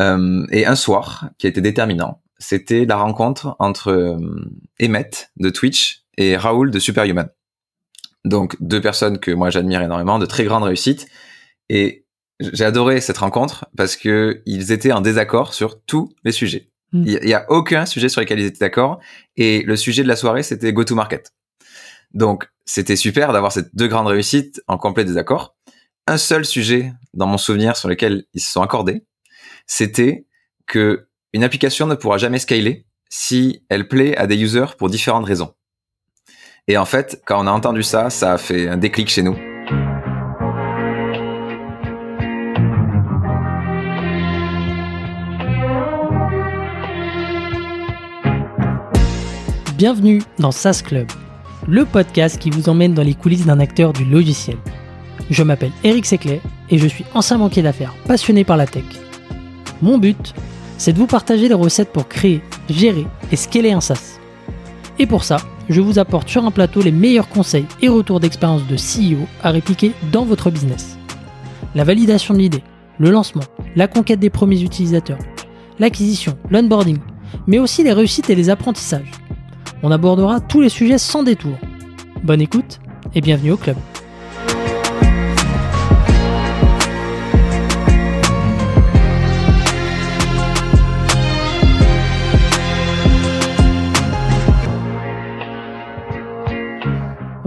Euh, et un soir, qui a été déterminant, c'était la rencontre entre euh, Emmett de Twitch et Raoul de Superhuman. Donc deux personnes que moi j'admire énormément, de très grande réussite. Et j'ai adoré cette rencontre parce que ils étaient en désaccord sur tous les sujets. Mm. Il y, a aucun sujet sur lequel ils étaient d'accord. Et le sujet de la soirée, c'était go-to-market. Donc c'était super d'avoir ces deux grandes réussites en complet désaccord. Un seul sujet dans mon souvenir sur lequel ils se sont accordés, c'était que une application ne pourra jamais scaler si elle plaît à des users pour différentes raisons. Et en fait, quand on a entendu ça, ça a fait un déclic chez nous. Bienvenue dans SaaS Club, le podcast qui vous emmène dans les coulisses d'un acteur du logiciel. Je m'appelle Eric Seclet et je suis ancien banquier d'affaires passionné par la tech. Mon but, c'est de vous partager les recettes pour créer, gérer et scaler un SaaS. Et pour ça, je vous apporte sur un plateau les meilleurs conseils et retours d'expérience de CEO à répliquer dans votre business. La validation de l'idée, le lancement, la conquête des premiers utilisateurs, l'acquisition, l'onboarding, mais aussi les réussites et les apprentissages. On abordera tous les sujets sans détour. Bonne écoute et bienvenue au club.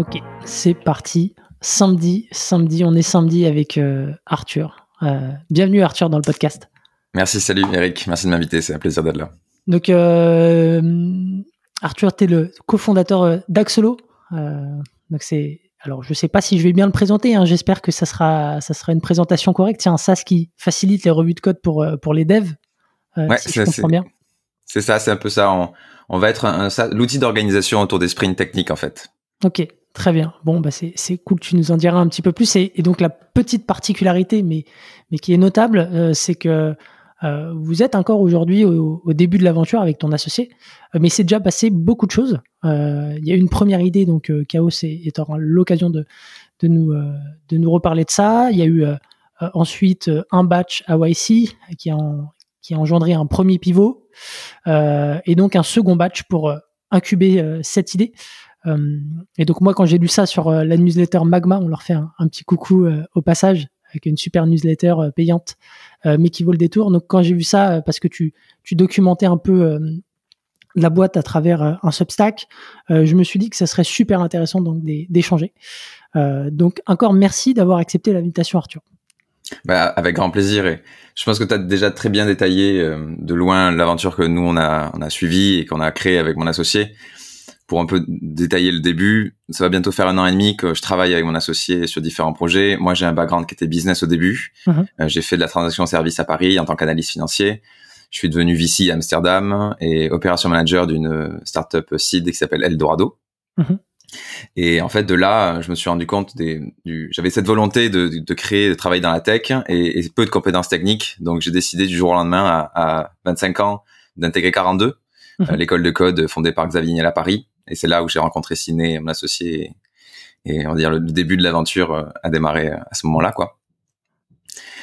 Ok, c'est parti. Samedi, samedi, on est samedi avec euh, Arthur. Euh, bienvenue Arthur dans le podcast. Merci, salut Eric, merci de m'inviter, c'est un plaisir d'être là. Donc euh, Arthur, tu es le cofondateur d'Axolo. Donc c'est alors je sais pas si je vais bien le présenter. Hein, J'espère que ça sera ça sera une présentation correcte. C'est un SaaS qui facilite les revues de code pour pour les devs. Ouais, si c'est- je comprends bien. C'est ça, c'est un peu ça. On, on va être un, un- l'outil d'organisation autour des sprints techniques en fait. Ok, très bien. Bon, bah c'est c'est cool. Tu nous en diras un petit peu plus. Et, et donc la petite particularité, mais qui est notable, euh, c'est que euh, vous êtes encore aujourd'hui au, début de l'aventure avec ton associé, euh, mais c'est déjà passé beaucoup de choses. Il y a une première idée, donc Chaos est, est aura l'occasion de nous reparler de ça. Il y a eu ensuite un batch à YC qui a engendré un premier pivot et donc un second batch pour incuber cette idée. Euh, et donc moi, quand j'ai lu ça sur euh, la newsletter Magma, on leur fait un, petit coucou euh, au passage avec une super newsletter payante, mais qui vaut le détour. Donc quand j'ai vu ça, parce que tu, documentais un peu la boîte à travers un Substack, je me suis dit que ça serait super intéressant donc d'é- d'échanger. Donc encore merci d'avoir accepté l'invitation, Arthur. Bah, avec grand plaisir. Et je pense que tu as déjà très bien détaillé de loin l'aventure que nous on a on a suivi et qu'on a créé avec mon associé. Pour un peu détailler le début, ça va bientôt faire un an et demi que je travaille avec mon associé sur différents projets. Moi, j'ai un background qui était business au début. Mhm. Euh, j'ai fait de la transaction service à Paris en tant qu'analyste financier. Je suis devenu VC à Amsterdam et opération manager d'une startup seed qui s'appelle Eldorado. Mhm. Et en fait, de là, je me suis rendu compte des, du, j'avais cette volonté de, de créer, de travailler dans la tech et, et peu de compétences techniques. Donc, j'ai décidé du jour au lendemain, à, à 25 ans, d'intégrer 42, Mhm. euh, l'école de code fondée par Xavier Niel à Paris. Et c'est là où j'ai rencontré Ciné, mon associé. Et, et on va dire le, début de l'aventure euh, a démarré à ce moment-là, quoi.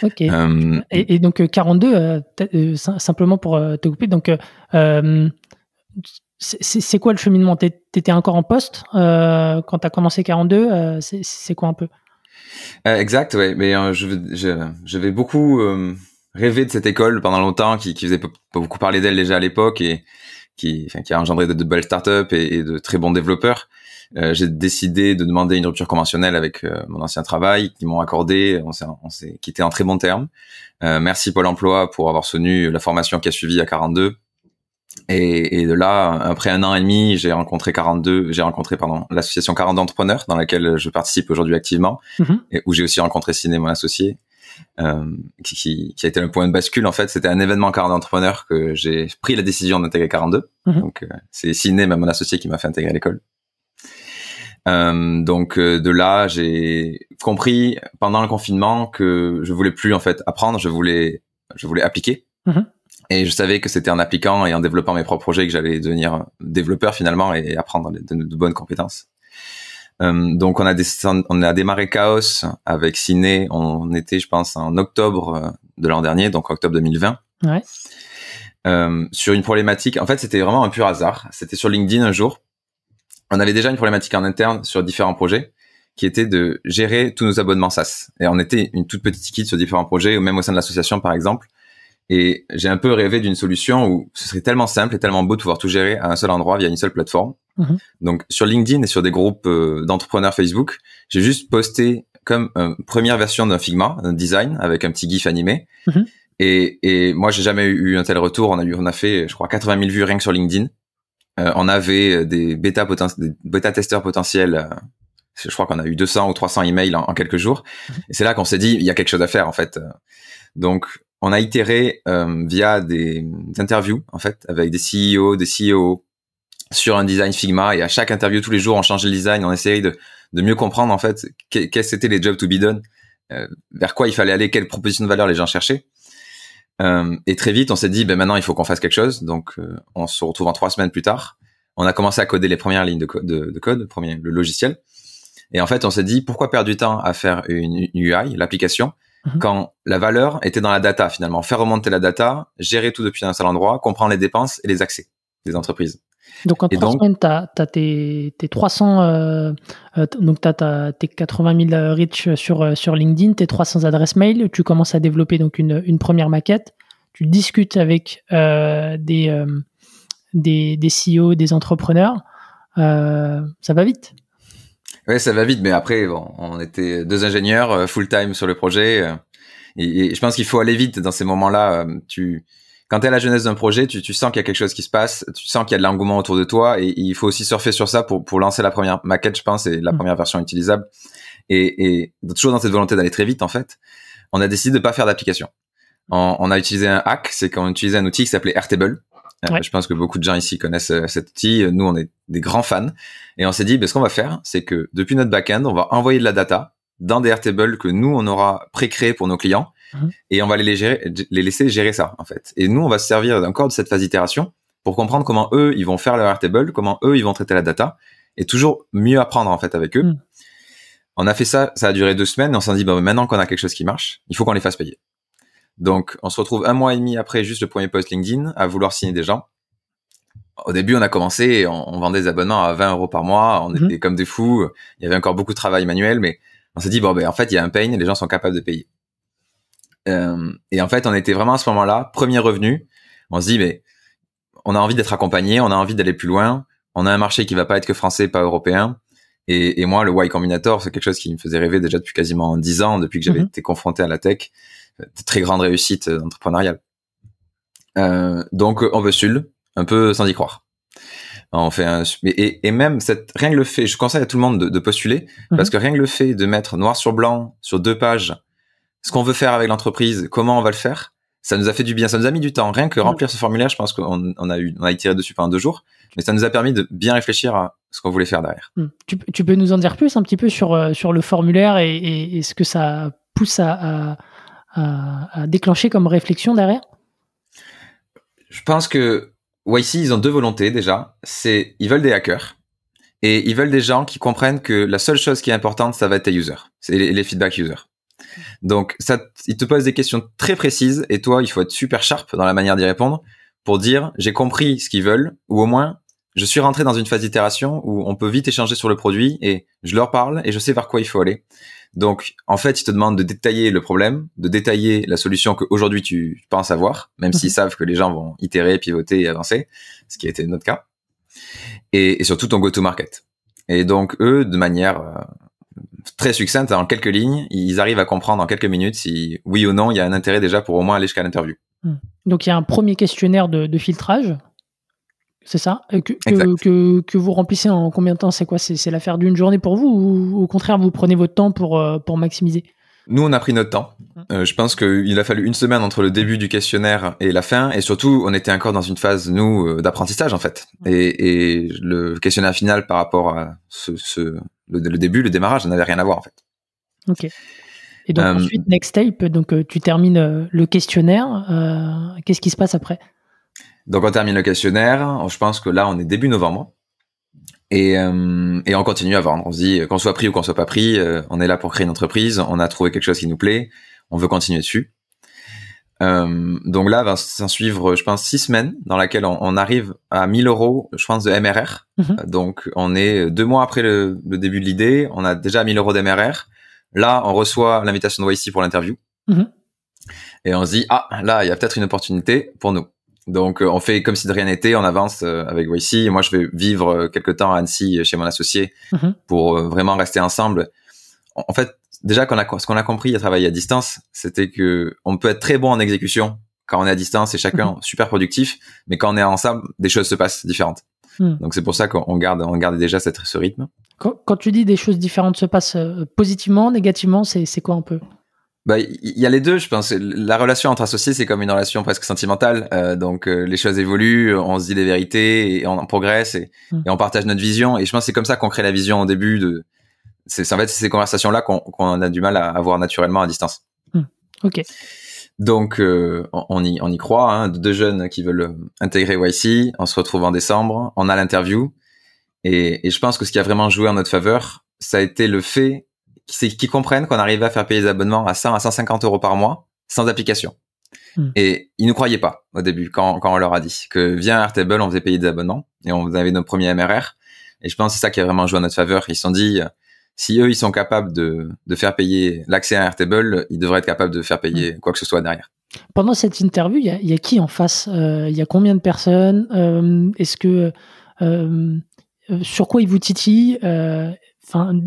Ok. Euh, Et, et donc euh, 42, euh, peut-être, euh, sim- simplement pour euh, te couper, donc euh, euh, c'est quoi le cheminement? T'é- T'étais encore en poste euh, quand t'as commencé 42 euh, c'est- quoi un peu? Euh, exact, ouais. Mais euh, je, je, j'avais beaucoup euh, rêvé de cette école pendant longtemps, qui, qui faisait pas pas beaucoup parler d'elle déjà à l'époque et qui, enfin, qui a engendré de, de belles startups et, et de très bons développeurs. Euh, j'ai décidé de demander une rupture conventionnelle avec euh, mon ancien travail, qu'ils m'ont accordé. On s'est, on s'est quitté en très bons termes. Euh, merci Pôle Emploi pour avoir soutenu la formation qui a suivi à 42. Et, et de là, après un an et demi, j'ai rencontré 42, j'ai rencontré pardon l'association 42 entrepreneurs dans laquelle je participe aujourd'hui activement Mhm. et où j'ai aussi rencontré Ciné, mon associé, qui, qui, qui a été un point de bascule. En fait, c'était un événement 42 entrepreneurs que j'ai pris la décision d'intégrer 42. Mhm. Donc, euh, c'est Ciné, même mon associé, qui m'a fait intégrer l'école. Euh, donc euh, de là, j'ai compris pendant le confinement que je voulais plus en fait apprendre, je voulais, je voulais appliquer. Mhm. Et je savais que c'était en appliquant et en développant mes propres projets que j'allais devenir développeur finalement et apprendre de, de- de bonnes compétences. Euh, donc on a, descend- on a démarré Chaos avec Ciné. On était, je pense, en octobre euh, de l'an dernier, donc octobre 2020. Ouais. Euh, sur une problématique. En fait, c'était vraiment un pur hasard. C'était sur LinkedIn un jour. On avait déjà une problématique en interne sur différents projets qui était de gérer tous nos abonnements SaaS. Et on était une toute petite équipe sur différents projets, ou même au sein de l'association, par exemple. Et j'ai un peu rêvé d'une solution où ce serait tellement simple et tellement beau de pouvoir tout gérer à un seul endroit via une seule plateforme. Mhm. Donc sur LinkedIn et sur des groupes euh, d'entrepreneurs Facebook, j'ai juste posté comme une première version d'un Figma, un design avec un petit gif animé. Mhm. Et, et moi, j'ai jamais eu un tel retour. On a eu, on a fait, je crois, 80 000 vues rien que sur LinkedIn. Euh, on avait des bêta poten- des bêta testeurs potentiels. euh, je crois qu'on a eu 200 ou 300 emails en, en quelques jours. Et c'est là qu'on s'est dit, il y a quelque chose à faire en fait. Donc, on a itéré euh, via des interviews en fait avec des CEO, des CEO sur un design Figma. Et à chaque interview, tous les jours, on changeait le design, on essayait de, de mieux comprendre en fait que- quels c'était les jobs to be done, euh, vers quoi il fallait aller, quelle proposition de valeur les gens cherchaient. Euh, et très vite, on s'est dit, ben maintenant, il faut qu'on fasse quelque chose. Donc, euh, on se retrouve en trois semaines plus tard. On a commencé à coder les premières lignes de, co- de, de code, le premier, le logiciel. Et en fait, on s'est dit, pourquoi perdre du temps à faire une, une UI, l'application, Mhm. quand la valeur était dans la data finalement? Faire remonter la data, gérer tout depuis un seul endroit, comprendre les dépenses et les accès des entreprises. Donc en trois semaines, tu as, tes, tes 300, euh, euh, donc tu as, tes 80 000 reach sur, euh, sur LinkedIn, tes 300 adresses mail, tu commences à développer donc une, une première maquette, tu discutes avec euh, des, euh, des, des CEO, des entrepreneurs, euh, ça va vite. Ouais, ça va vite, mais après, bon, on était deux ingénieurs euh, full time sur le projet, euh, et, et je pense qu'il faut aller vite dans ces moments-là. euh, Tu, quand t'es à la jeunesse d'un projet, tu, tu sens qu'il y a quelque chose qui se passe, tu sens qu'il y a de l'engouement autour de toi, et, il faut aussi surfer sur ça pour pour lancer la première maquette, je pense, et la Mm. première version utilisable. Et, et toujours dans cette volonté d'aller très vite, en fait, on a décidé de pas faire d'application. On, on a utilisé un hack, c'est qu'on utilisait un outil qui s'appelait Airtable. Euh, Ouais. Je pense que beaucoup de gens ici connaissent euh, cet outil. Nous, on est des grands fans. Et on s'est dit, ben, ce qu'on va faire, c'est que depuis notre backend, on va envoyer de la data dans des Airtable que nous, on aura pré-créé pour nos clients. Mhm. Et on va les, gérer, les laisser gérer ça, en fait. Et nous, on va se servir encore de cette phase d'itération pour comprendre comment eux, ils vont faire leur Airtable, comment eux, ils vont traiter la data, et toujours mieux apprendre, en fait, avec eux. Mhm. On a fait ça, ça a duré deux semaines, et on s'est dit, ben, maintenant qu'on a quelque chose qui marche, il faut qu'on les fasse payer. Donc, on se retrouve un mois et demi après juste le premier post LinkedIn à vouloir signer des gens. Au début, on a commencé, on, on vendait des abonnements à 20 euros par mois. On Mhm. était comme des fous. Il y avait encore beaucoup de travail manuel, mais on s'est dit bon, ben en fait, il y a un pain, les gens sont capables de payer. Euh, et en fait, on était vraiment à ce moment-là, premier revenu. On se dit, mais on a envie d'être accompagné, on a envie d'aller plus loin. On a un marché qui va pas être que français, pas européen. Et, et moi, le Y Combinator, c'est quelque chose qui me faisait rêver déjà depuis quasiment 10 ans, depuis que j'avais Mhm. été confronté à la tech. Euh, de très grande réussite euh, entrepreneuriale. Euh, donc, euh, on SUL, un peu sans y croire. On fait un, et, et même cette, rien que le fait, je conseille à tout le monde de, de postuler, Mhm. parce que rien que le fait de mettre noir sur blanc sur deux pages ce qu'on veut faire avec l'entreprise, comment on va le faire, ça nous a fait du bien, ça nous a mis du temps. Rien que Mhm. remplir ce formulaire, je pense qu'on on a eu, on a itéré dessus pendant deux jours, mais ça nous a permis de bien réfléchir à ce qu'on voulait faire derrière. Hmm. Tu, peux- tu peux nous en dire plus un petit peu sur, euh, sur le formulaire et, et- et ce que ça pousse à, à- à- à déclencher comme réflexion derrière? Je pense que YC, ils ont deux volontés déjà. C'est, ils veulent des hackers et ils veulent des gens qui comprennent que la seule chose qui est importante, ça va être tes users. C'est les, les feedback users. Donc, ça, ils te posent des questions très précises et toi, il faut être super sharp dans la manière d'y répondre pour dire, j'ai compris ce qu'ils veulent ou au moins, je suis rentré dans une phase d'itération où on peut vite échanger sur le produit et je leur parle et je sais vers quoi il faut aller. Donc, en fait, ils te demandent de détailler le problème, de détailler la solution qu'aujourd'hui tu penses avoir, même s'ils savent que les gens vont itérer, pivoter et avancer, ce qui a été notre cas. Et, et surtout ton go-to-market. Et donc, eux, de manière euh, très succincte, en quelques lignes, ils arrivent à comprendre en quelques minutes si oui ou non il y a un intérêt déjà pour au moins aller jusqu'à l'interview. Donc il y a un premier questionnaire de, de filtrage, c'est ça? Euh, que, que, Exact. que, que vous remplissez en combien de temps? C'est quoi? C'est c'est l'affaire d'une journée pour vous ou au contraire vous prenez votre temps pour, euh, pour maximiser? Nous, on a pris notre temps. Euh, je pense qu'il a fallu une semaine entre le début du questionnaire et la fin, et surtout, on était encore dans une phase nous euh, d'apprentissage en fait. Et, et le questionnaire final par rapport à ce, ce le, le début, le démarrage, n'avait rien à voir en fait. Ok. Et donc Euh, ensuite, next step, donc tu termines le questionnaire. euh, Qu'est-ce qui se passe après? Donc on termine le questionnaire. Je pense que là, on est début novembre. Et, euh, et on continue à vendre. On se dit, qu'on soit pris ou qu'on soit pas pris, euh, on est là pour créer une entreprise. On a trouvé quelque chose qui nous plaît. On veut continuer dessus. Euh, donc là, va s'en suivre, je pense, six semaines dans laquelle on, on, arrive à 1000 euros, je pense, de MRR. Mhm. Donc, on est deux mois après le, le début de l'idée, on a déjà 1000 euros d'MRR. Là, on reçoit l'invitation de YC pour l'interview. Mhm. Et on se dit, ah, là, il y a peut-être une opportunité pour nous. Donc, euh, on fait comme si de rien n'était, on avance euh, avec YC. Moi, je vais vivre euh, quelques temps à Annecy chez mon associé Mhm. pour vraiment rester ensemble. En fait, déjà, qu'on a, ce qu'on a compris à travailler à distance, c'était que on peut être très bon en exécution quand on est à distance et chacun super productif, mais quand on est ensemble, des choses se passent différentes. Mhm. Donc, c'est pour ça qu'on garde, on garde déjà cette, ce rythme. Quand, quand tu dis des choses différentes se passent euh, positivement, négativement, c'est quoi un peu? Bah, il y, a les deux, je pense. La relation entre associés, c'est comme une relation presque sentimentale. Euh, donc, euh, les choses évoluent, on se dit des vérités et on progresse et, Mm. et on partage notre vision. Et je pense que c'est comme ça qu'on crée la vision au début. De, c'est en fait ces conversations-là qu'on qu'on a du mal à avoir naturellement à distance. Ok. Donc, euh, on, on y on y croit. Hein, deux jeunes qui veulent euh, intégrer YC. On se retrouve en décembre. On a l'interview. Et, et je pense que ce qui a vraiment joué en notre faveur, ça a été le fait c'est qu'ils comprennent qu'on arrivait à faire payer les abonnements à 100 à 150 euros par mois sans application. Hmm. Et ils nous croyaient pas au début quand, quand on leur a dit que via Airtable on faisait payer des abonnements et on avait nos premiers MRR. Et je pense que c'est ça qui a vraiment joué en notre faveur. Ils se sont dit euh, si eux ils sont capables de, de faire payer l'accès à Airtable, ils devraient être capables de faire payer quoi que ce soit derrière. Pendant cette interview, il y y a qui en face Euh, Il y a combien de personnes Euh, Est-ce que euh, sur quoi ils vous titillent Euh, Enfin,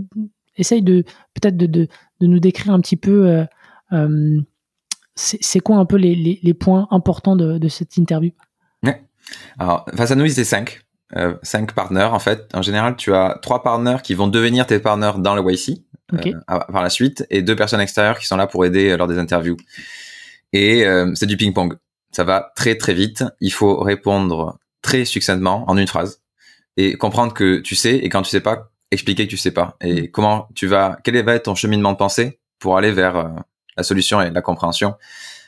essaye de peut-être de, de, de nous décrire un petit peu. euh, euh, c'est quoi un peu les, les, les points importants de, de cette interview? Alors face à nous ils étaient cinq. Euh, cinq partenaires en fait. En général, tu as trois partenaires qui vont devenir tes partenaires dans le YC euh, par la suite et deux personnes extérieures qui sont là pour aider lors des interviews. Et c'est du ping-pong. Ça va très très vite. Il faut répondre très succinctement en une phrase et comprendre que tu sais et quand tu sais pas, expliquer que tu sais pas et comment tu vas, quel va être ton cheminement de pensée pour aller vers euh, la solution et la compréhension?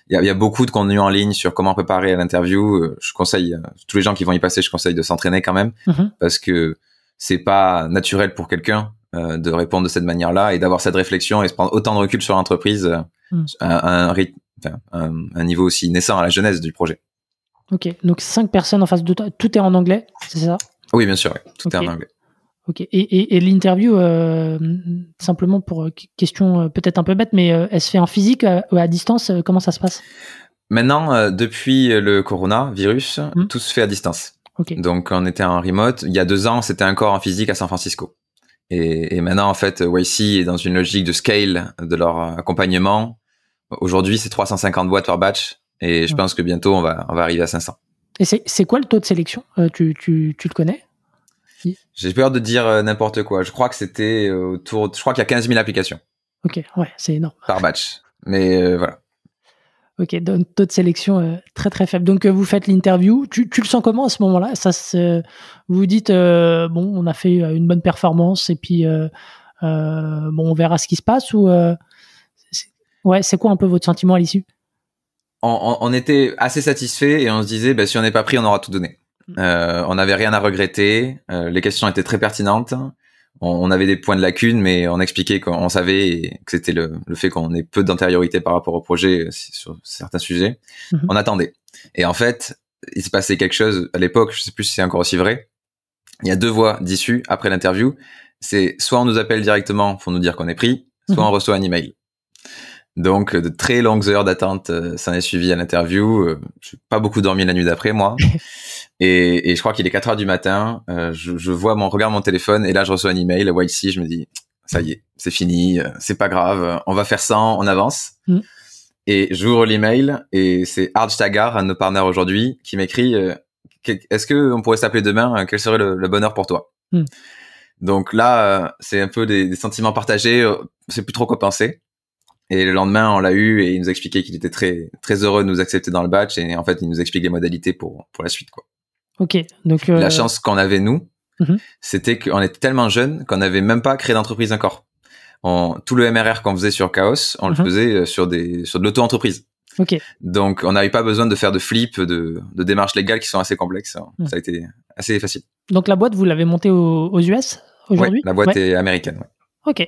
Il y, a, il y a beaucoup de contenu en ligne sur comment préparer à l'interview. Euh, Je conseille euh, tous les gens qui vont y passer, je conseille de s'entraîner quand même Mhm. parce que c'est pas naturel pour quelqu'un euh, de répondre de cette manière-là et d'avoir cette réflexion et se prendre autant de recul sur l'entreprise euh, Mm. à un, niveau aussi naissant à la genèse du projet. Ok. Donc cinq personnes en face de toi. Tout est en anglais, c'est ça? Oui, bien sûr, oui. tout est en anglais. Ok. Et, et, et l'interview, euh, simplement pour euh, question euh, peut-être un peu bête, mais elle se fait en physique ou à distance Comment ça se passe? Maintenant, depuis le coronavirus, Mm. tout se fait à distance. Donc, on était en remote. Il y a deux ans, c'était encore en physique à San Francisco. Et, et maintenant, en fait, YC est dans une logique de scale de leur accompagnement. Aujourd'hui, c'est 350 boîtes par batch. Et je Ouais. pense que bientôt, on va, on va arriver à 500. Et c'est c'est quoi le taux de sélection? Euh, tu, tu, tu le connais? J'ai peur de dire euh, n'importe quoi. Je crois que c'était euh, autour, je crois qu'il y a 15 000 applications Ok, ouais, c'est énorme. par batch. Mais euh, voilà. Ok, donc taux de sélection euh, très très faible. Donc euh, vous faites l'interview. Tu, tu le sens comment à ce moment-là? Ça, vous vous dites bon, on a fait une bonne performance et puis bon, on verra ce qui se passe ou c'est- ouais, c'est quoi un peu votre sentiment à l'issue? On, on- on était assez satisfait et on se disait, bah, si on n'est pas pris, on aura tout donné. Euh, on n'avait rien à regretter. euh, les questions étaient très pertinentes. On, on avait des points de lacune, mais on expliquait qu'on savait et que c'était le, le fait qu'on ait peu d'antériorité par rapport au projet euh, sur certains sujets. Mhm. On attendait. Et en fait, il se passait quelque chose à l'époque, je sais plus si c'est encore aussi vrai. Il y a deux voies d'issue après l'interview. C'est soit on nous appelle directement pour nous dire qu'on est pris, soit Mhm. on reçoit un email. Donc, de très longues heures d'attente euh, s'en est suivi à l'interview. Euh, j'ai pas beaucoup dormi la nuit d'après, moi. et, et je crois qu'il est 4 heures du matin. euh, je, je vois mon, regarde mon téléphone et là, je reçois un email. YC, je me dis, ça y est, c'est fini, euh, c'est pas grave, on va faire ça, on avance. Mm. Et j'ouvre l'email et c'est Arj Tagar, un de nos partenaires aujourd'hui, qui m'écrit, est-ce que on pourrait s'appeler demain? Quel serait le, le bonheur pour toi? Mm. Donc là, c'est un peu des, des sentiments partagés. C'est plus trop quoi penser. Et le lendemain, on l'a eu et il nous a expliqué qu'il était très très heureux de nous accepter dans le batch et en fait, il nous explique les modalités pour pour la suite quoi. Ok, donc euh, La chance qu'on avait nous, Mhm. c'était qu'on était tellement jeunes qu'on n'avait même pas créé d'entreprise encore. On, tout le MRR qu'on faisait sur Chaos, on Mhm. le faisait euh, sur des sur de l'auto-entreprise. Ok, Donc, on n'avait pas besoin de faire de flip, de, de démarches légales qui sont assez complexes. Mhm. Ça a été assez facile. donc la boîte vous l'avez montée aux, aux US aujourd'hui? Ouais, la boîte Ouais. est américaine. ouais. Ok.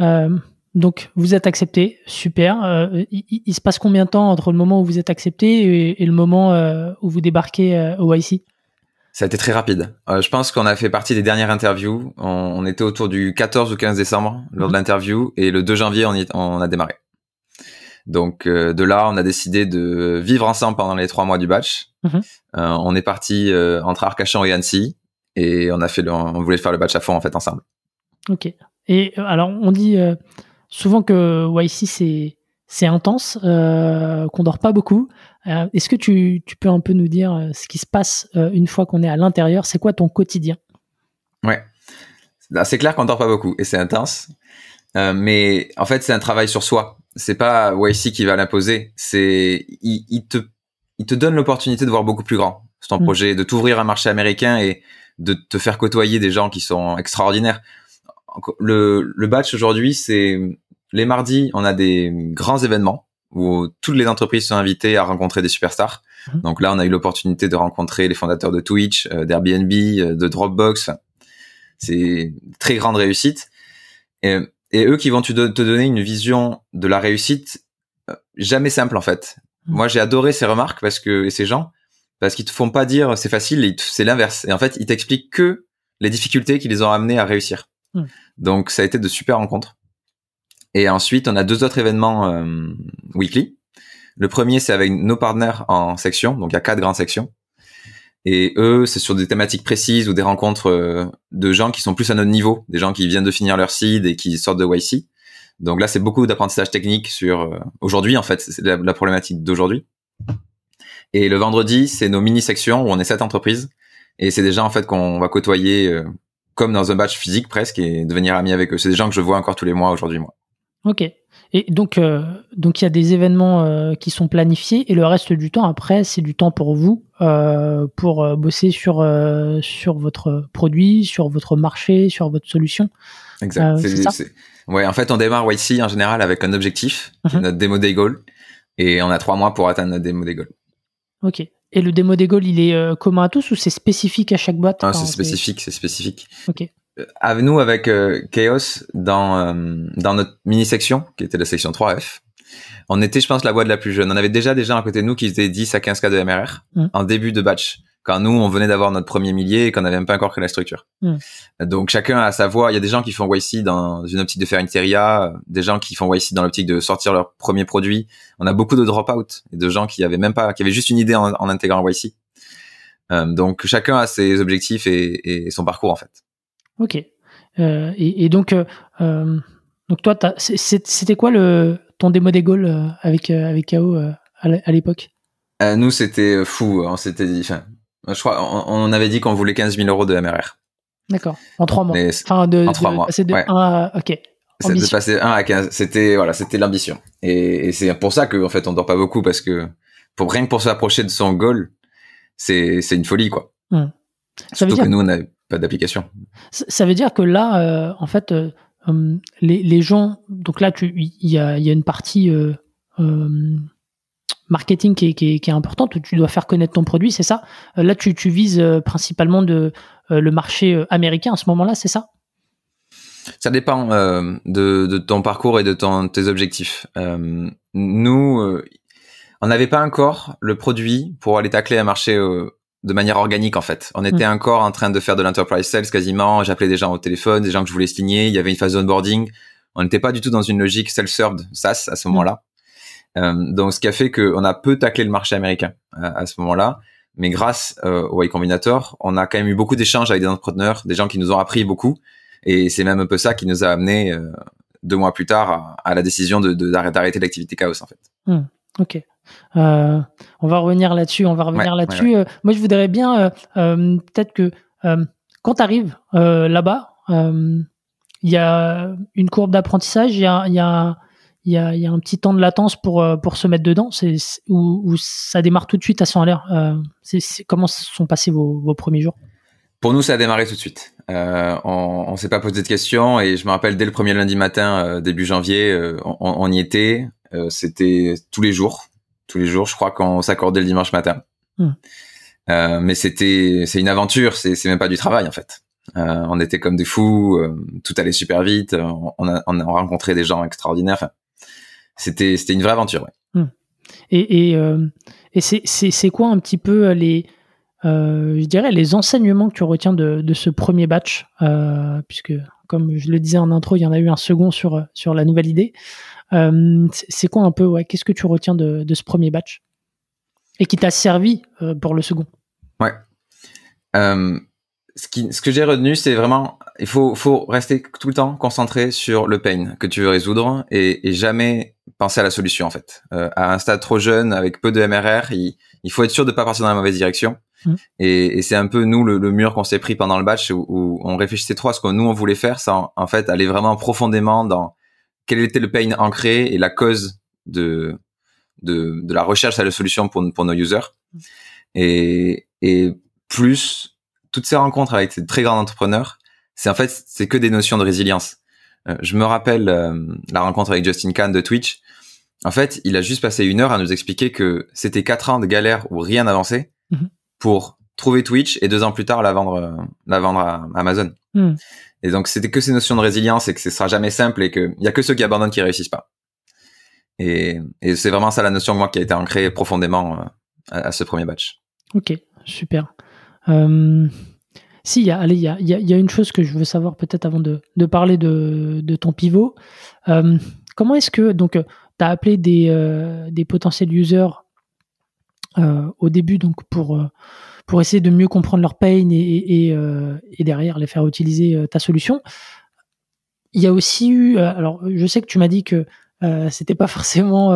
Euh, donc, vous êtes accepté, super. Euh, il, se passe combien de temps entre le moment où vous êtes accepté et, le moment euh, où vous débarquez euh, au YC Ça a été très rapide. je pense qu'on a fait partie des dernières interviews. On, était autour du 14 ou 15 décembre lors de mhm. l'interview et le 2 janvier, on, on a démarré. Donc, de là, on a décidé de vivre ensemble pendant les trois mois du batch. Mhm. on est parti entre Arcachon et Annecy et on a fait, on voulait faire le batch à fond en fait ensemble. Ok. Et alors, on dit souvent que YC c'est c'est intense, euh, qu'on dort pas beaucoup. Euh, est-ce que tu, tu, peux un peu nous dire euh, ce qui se passe une fois qu'on est à l'intérieur? C'est quoi ton quotidien? Ouais, c'est clair qu'on dort pas beaucoup et c'est intense. mais en fait, c'est un travail sur soi. C'est pas YC qui va l'imposer. C'est il, il, te il te donne l'opportunité de voir beaucoup plus grand sur ton mm. projet, de t'ouvrir un marché américain et de te faire côtoyer des gens qui sont extraordinaires. Le, le batch aujourd'hui, c'est les mardis, on a des grands événements où toutes les entreprises sont invitées à rencontrer des superstars. Mhm. Donc là, on a eu l'opportunité de rencontrer les fondateurs de Twitch, euh, d'Airbnb, euh, de Dropbox. C'est très grande réussite. Et, eux qui vont te, donner une vision de la réussite euh, jamais simple en fait. Mhm. Moi, j'ai adoré ces remarques parce que et ces gens parce qu'ils te font pas dire c'est facile, c'est l'inverse. Et en fait, ils t'expliquent que les difficultés qui les ont amenés à réussir. Mhm. Donc ça a été de super rencontres. Et ensuite, on a deux autres événements euh, weekly. Le premier, c'est avec nos partenaires en section. Donc, il y a quatre grandes sections. Et eux, c'est sur des thématiques précises ou des rencontres euh, de gens qui sont plus à notre niveau, des gens qui viennent de finir leur seed et qui sortent de YC. Donc là, c'est beaucoup d'apprentissage technique sur euh, aujourd'hui, en fait, c'est la, problématique d'aujourd'hui. Et le vendredi, c'est nos mini-sections où on est sept entreprises. Et c'est des gens, en fait, qu'on va côtoyer comme dans un batch physique presque et devenir amis avec eux. C'est des gens que je vois encore tous les mois aujourd'hui, moi. Ok. Et donc, euh, donc il y a des événements euh, qui sont planifiés et le reste du temps après, c'est du temps pour vous euh, pour bosser sur sur votre produit, sur votre marché, sur votre solution. Exact. ouais, en fait, on démarre YC en général avec un objectif, mhm. notre démo day goal, et on a trois mois pour atteindre notre démo day goal. Ok. Et le démo day goal, il est commun à tous ou c'est spécifique à chaque boîte? Ah, C'est spécifique, c'est spécifique. Ok nous avec euh, Chaos dans euh, dans notre mini section qui était la section 3F. On était je pense la boîte la plus jeune. On avait déjà des gens à côté de nous qui étaient 10 à 15 cas de MRR mm. en début de batch quand nous on venait d'avoir notre premier millier et qu'on n'avait même pas encore créé la structure. Mm. Donc chacun a sa voix, il y a des gens qui font YC dans une optique de faire une TERIA, des gens qui font YC dans l'optique de sortir leur premier produit. On a beaucoup de drop-out et de gens qui avaient même pas qui avaient juste une idée en, intégrant YC. Euh, donc chacun a ses objectifs et, et son parcours en fait. Ok. Euh, et, donc, euh, euh, donc toi, c'était quoi le ton démo des goals avec avec KO à l'époque? Nous, c'était fou. On s'était dit, je crois, on, avait dit qu'on voulait 15 000 euros de MRR. D'accord. En trois mois. enfin, de, en trois mois. C'est de 1 à, ok. C'est de passer 1 à 15. C'était, voilà, c'était l'ambition. Et, c'est pour ça qu'en en fait, on dort pas beaucoup parce que pour rien que pour s'approcher de son goal, c'est, c'est une folie, quoi. Hmm. Surtout que nous, on a d'application. Ça veut dire que là, euh, en fait, euh, hum, les, gens, donc là, il y a, une partie euh, hum, marketing qui est, importante, tu dois faire connaître ton produit, c'est ça? Là, tu, vises principalement de, le marché américain à ce moment-là, c'est ça? Ça dépend de, ton parcours et de tes objectifs. nous, on n'avait pas encore le produit pour aller tacler un marché de manière organique en fait. On était mm. encore en train de faire de l'enterprise sales quasiment. J'appelais des gens au téléphone, des gens que je voulais signer. Il y avait une phase d'onboarding. On n'était pas du tout dans une logique self-served SaaS à ce mm. moment-là. Euh, donc ce qui a fait qu'on a peu taclé le marché américain euh, à, ce moment-là. Mais grâce euh, au Y Combinator, on a quand même eu beaucoup d'échanges avec des entrepreneurs, des gens qui nous ont appris beaucoup. Et c'est même un peu ça qui nous a amené deux mois plus tard à, la décision de d'arrêter l'activité chaos en fait. Mm. Ok. Euh, on va revenir là-dessus, on va revenir là-dessus. Euh, moi, je voudrais bien euh, peut-être que quand tu arrives là-bas, il y a une courbe d'apprentissage, il y a, y, a, y, a, y a, un petit temps de latence pour, pour se mettre dedans, c'est, où, ça démarre tout de suite à 100 à l'heure. c'est, comment sont passés vos, vos premiers jours? Pour nous, ça a démarré tout de suite. Euh, on, on s'est pas posé de questions et je me rappelle dès le premier lundi matin, début janvier, on, on, y était. C'était tous les jours tous les jours. Je crois qu'on s'accordait le dimanche matin. Hmm. Euh, mais c'était, c'est une aventure. C'est, c'est même pas du travail en fait. Euh, on était comme des fous, euh, tout allait super vite, on a, on a rencontré des gens extraordinaires. Enfin, c'était c'était une vraie aventure. Ouais. Hmm. Et, et, et c'est quoi un petit peu les je dirais les enseignements que tu retiens de, de ce premier batch, puisque comme je le disais en intro, il y en a eu un second sur sur la nouvelle idée. C'est quoi un peu ouais, Qu'est-ce que tu retiens de, de ce premier batch? Et qui t'a servi pour le second? Ouais. Euh, ce, qui, ce que j'ai retenu, c'est vraiment, il faut, faut rester tout le temps concentré sur le pain que tu veux résoudre et, et jamais penser à la solution en fait. Euh, à un stade trop jeune, avec peu de MRR, il, il faut être sûr de pas partir dans la mauvaise direction. Mmh. Et, et c'est un peu nous le, le mur qu'on s'est pris pendant le batch où, où, on réfléchissait trop à ce que nous on voulait faire, sans en fait aller vraiment profondément dans quel était le pain ancré et la cause de de, de la recherche à la solution pour, pour nos users. Mmh. Et, et plus toutes ces rencontres avec ces très grands entrepreneurs, c'est en fait c'est que des notions de résilience. Euh, je me rappelle euh, la rencontre avec Justin Khan de Twitch. En fait, il a juste passé une heure à nous expliquer que c'était quatre ans de galère où rien n'avançait mm-hmm. pour trouver Twitch et deux ans plus tard la vendre, euh, la vendre à Amazon. Mm. Et donc c'était que ces notions de résilience et que ce sera jamais simple et qu'il y a que ceux qui abandonnent qui réussissent pas. Et, c'est vraiment ça la notion moi qui a été ancrée profondément à, à ce premier batch. Ok, super. Euh, si, il y y a, y a, une chose que je veux savoir peut-être avant de, de, parler de, de ton pivot. Euh, comment est-ce que, donc, tu as appelé des, euh, des potentiels users euh, au début donc pour, euh, pour essayer de mieux comprendre leur pain et, et, et, et derrière les faire utiliser ta solution. Il y a aussi eu, alors je sais que tu m'as dit que c'était pas forcément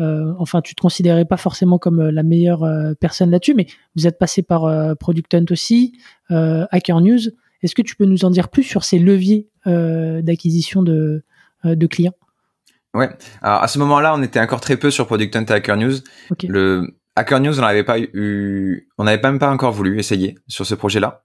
euh, enfin, tu te considérais pas forcément comme euh, la meilleure euh, personne là-dessus, mais vous êtes passé par Product Hunt aussi, Hacker News. Est-ce que tu peux nous en dire plus sur ces leviers d'acquisition de, de clients? Ouais. Alors à ce moment-là, on était encore très peu sur Product Hunt et Hacker News. Le Hacker News, on n'avait pas eu, on n'avait même pas encore voulu essayer sur ce projet-là,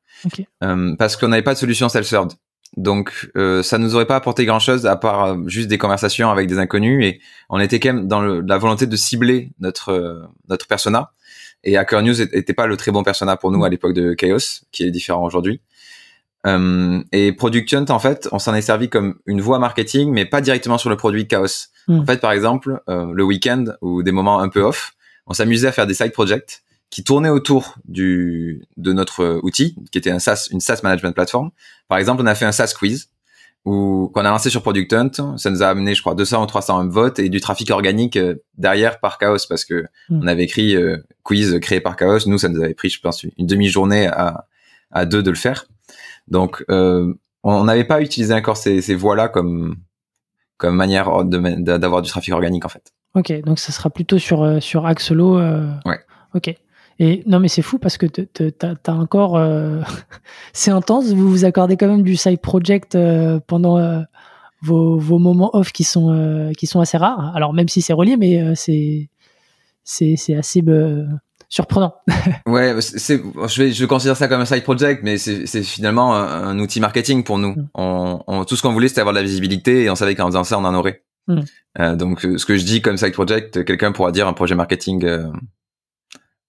parce qu'on n'avait pas de solution self-serve. Donc euh, ça nous aurait pas apporté grand chose à part euh, juste des conversations avec des inconnus et on était quand même dans le, la volonté de cibler notre euh, notre persona et Hacker News était pas le très bon persona pour nous à l'époque de Chaos qui est différent aujourd'hui. Euh, et Product Hunt en fait on s'en est servi comme une voie marketing mais pas directement sur le produit Chaos. Hmm. En fait par exemple le week-end ou des moments un peu off on s'amusait à faire des side projects qui tournait autour du de notre outil, qui était un SaaS, une SaaS management platform. Par exemple, on a fait un SaaS quiz ou qu'on a lancé sur Product Hunt. Ça nous a amené, je crois, 200 ou 300 votes et du trafic organique euh, derrière par Chaos parce que hmm. on avait écrit euh, quiz créé par Chaos. Nous, ça nous avait pris, je pense, une demi-journée à, à deux de le faire. Donc, euh, on n'avait pas utilisé encore ces, ces voies-là comme comme manière d'avoir du trafic organique en fait. Ok, donc ça sera plutôt sur euh, sur Axelo. Ouais. Ok. Et non, mais c'est fou parce que t'as encore. Euh, c'est intense. Vous vous accordez quand même du side project euh, pendant euh, vos, vos, moments off qui sont, qui sont assez rares. Alors, même si c'est relié, mais c'est c'est assez surprenant. ouais, c'est, je, vais, je considère ça comme un side project, mais c'est finalement un, outil marketing pour nous. Mm. On, tout ce qu'on voulait, c'était avoir de la visibilité et on savait qu'en faisant ça, on en aurait. Mm. donc, ce que je dis comme side project, quelqu'un pourra dire un projet marketing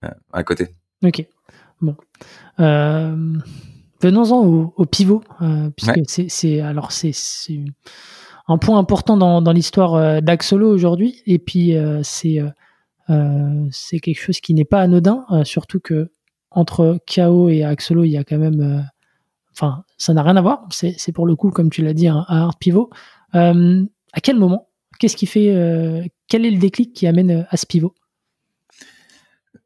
euh, à côté. Ok. Bon. Euh, venons-en au, pivot, euh, puisque c'est alors c'est un point important dans, dans l'histoire d'Axolo aujourd'hui, et puis c'est c'est quelque chose qui n'est pas anodin, surtout que entre KO et Axolo, il y a quand même, enfin, ça n'a rien à voir. C'est pour le coup, comme tu l'as dit, un, hard pivot. À quel moment Qu'est-ce qui fait Quel est le déclic qui amène à ce pivot?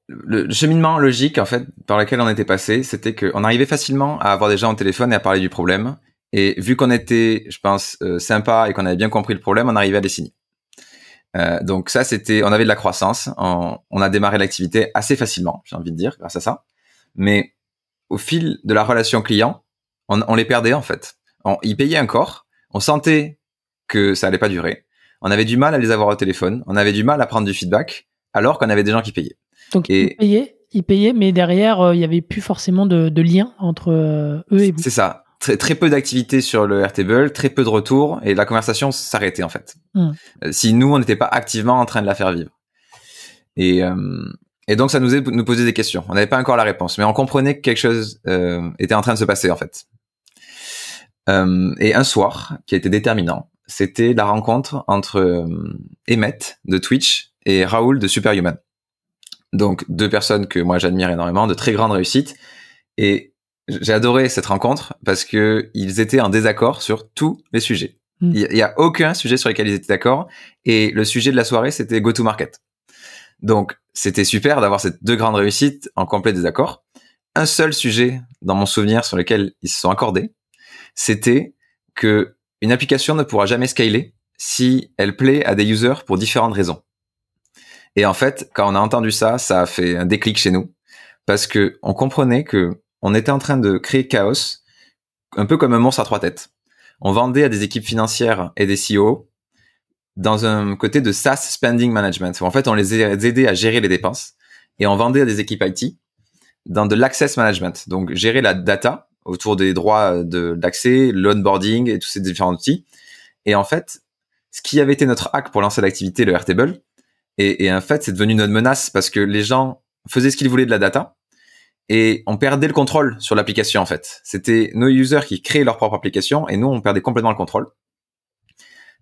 Le cheminement logique en fait par lequel on était passé, c'était qu'on arrivait facilement à avoir des gens au téléphone et à parler du problème. Et vu qu'on était, je pense, euh, sympa et qu'on avait bien compris le problème, on arrivait à les signer. Euh, donc ça, c'était, on avait de la croissance. On, a démarré l'activité assez facilement, j'ai envie de dire, grâce à ça. Mais au fil de la relation client, on, on les perdait en fait. On, ils payaient encore. On sentait que ça allait pas durer. On avait du mal à les avoir au téléphone. On avait du mal à prendre du feedback, alors qu'on avait des gens qui payaient. Donc ils payaient, ils payaient, mais derrière euh, il n'y avait plus forcément de, de lien entre euh, eux et vous. C'est ça. Très, très peu d'activité sur le Airtable, très peu de retours et la conversation s'arrêtait en fait. Hmm. Euh, si nous on n'était pas activement en train de la faire vivre. Et et donc ça nous, est, nous posait des questions. On n'avait pas encore la réponse, mais on comprenait que quelque chose était en train de se passer en fait. Euh, et un soir, qui a été déterminant, c'était la rencontre entre euh, Emmett de Twitch et Raoul de Superhuman. Donc deux personnes que moi j'admire énormément, de très grande réussite. Et j'ai adoré cette rencontre parce que ils étaient en désaccord sur tous les sujets. Hmm. Il y, a aucun sujet sur lequel ils étaient d'accord. Et le sujet de la soirée, c'était go to market. Donc c'était super d'avoir ces deux grandes réussites en complet désaccord. Un seul sujet dans mon souvenir sur lequel ils se sont accordés, c'était que une application ne pourra jamais scaler si elle plaît à des users pour différentes raisons. Et en fait, quand on a entendu ça, ça a fait un déclic chez nous parce que on comprenait que on était en train de créer chaos, un peu comme un monstre à trois têtes. On vendait à des équipes financières et des CEO dans un côté de SaaS spending management. En fait, on les aidait à gérer les dépenses et on vendait à des équipes IT dans de l'access management. Donc, gérer la data autour des droits d'accès, l'onboarding et tous ces différents outils. Et en fait, ce qui avait été notre hack pour lancer l'activité, le Airtable, et, en fait, c'est devenu notre menace parce que les gens faisaient ce qu'ils voulaient de la data et on perdait le contrôle sur l'application en fait. C'était nos users qui créaient leur propre application et nous, on perdait complètement le contrôle.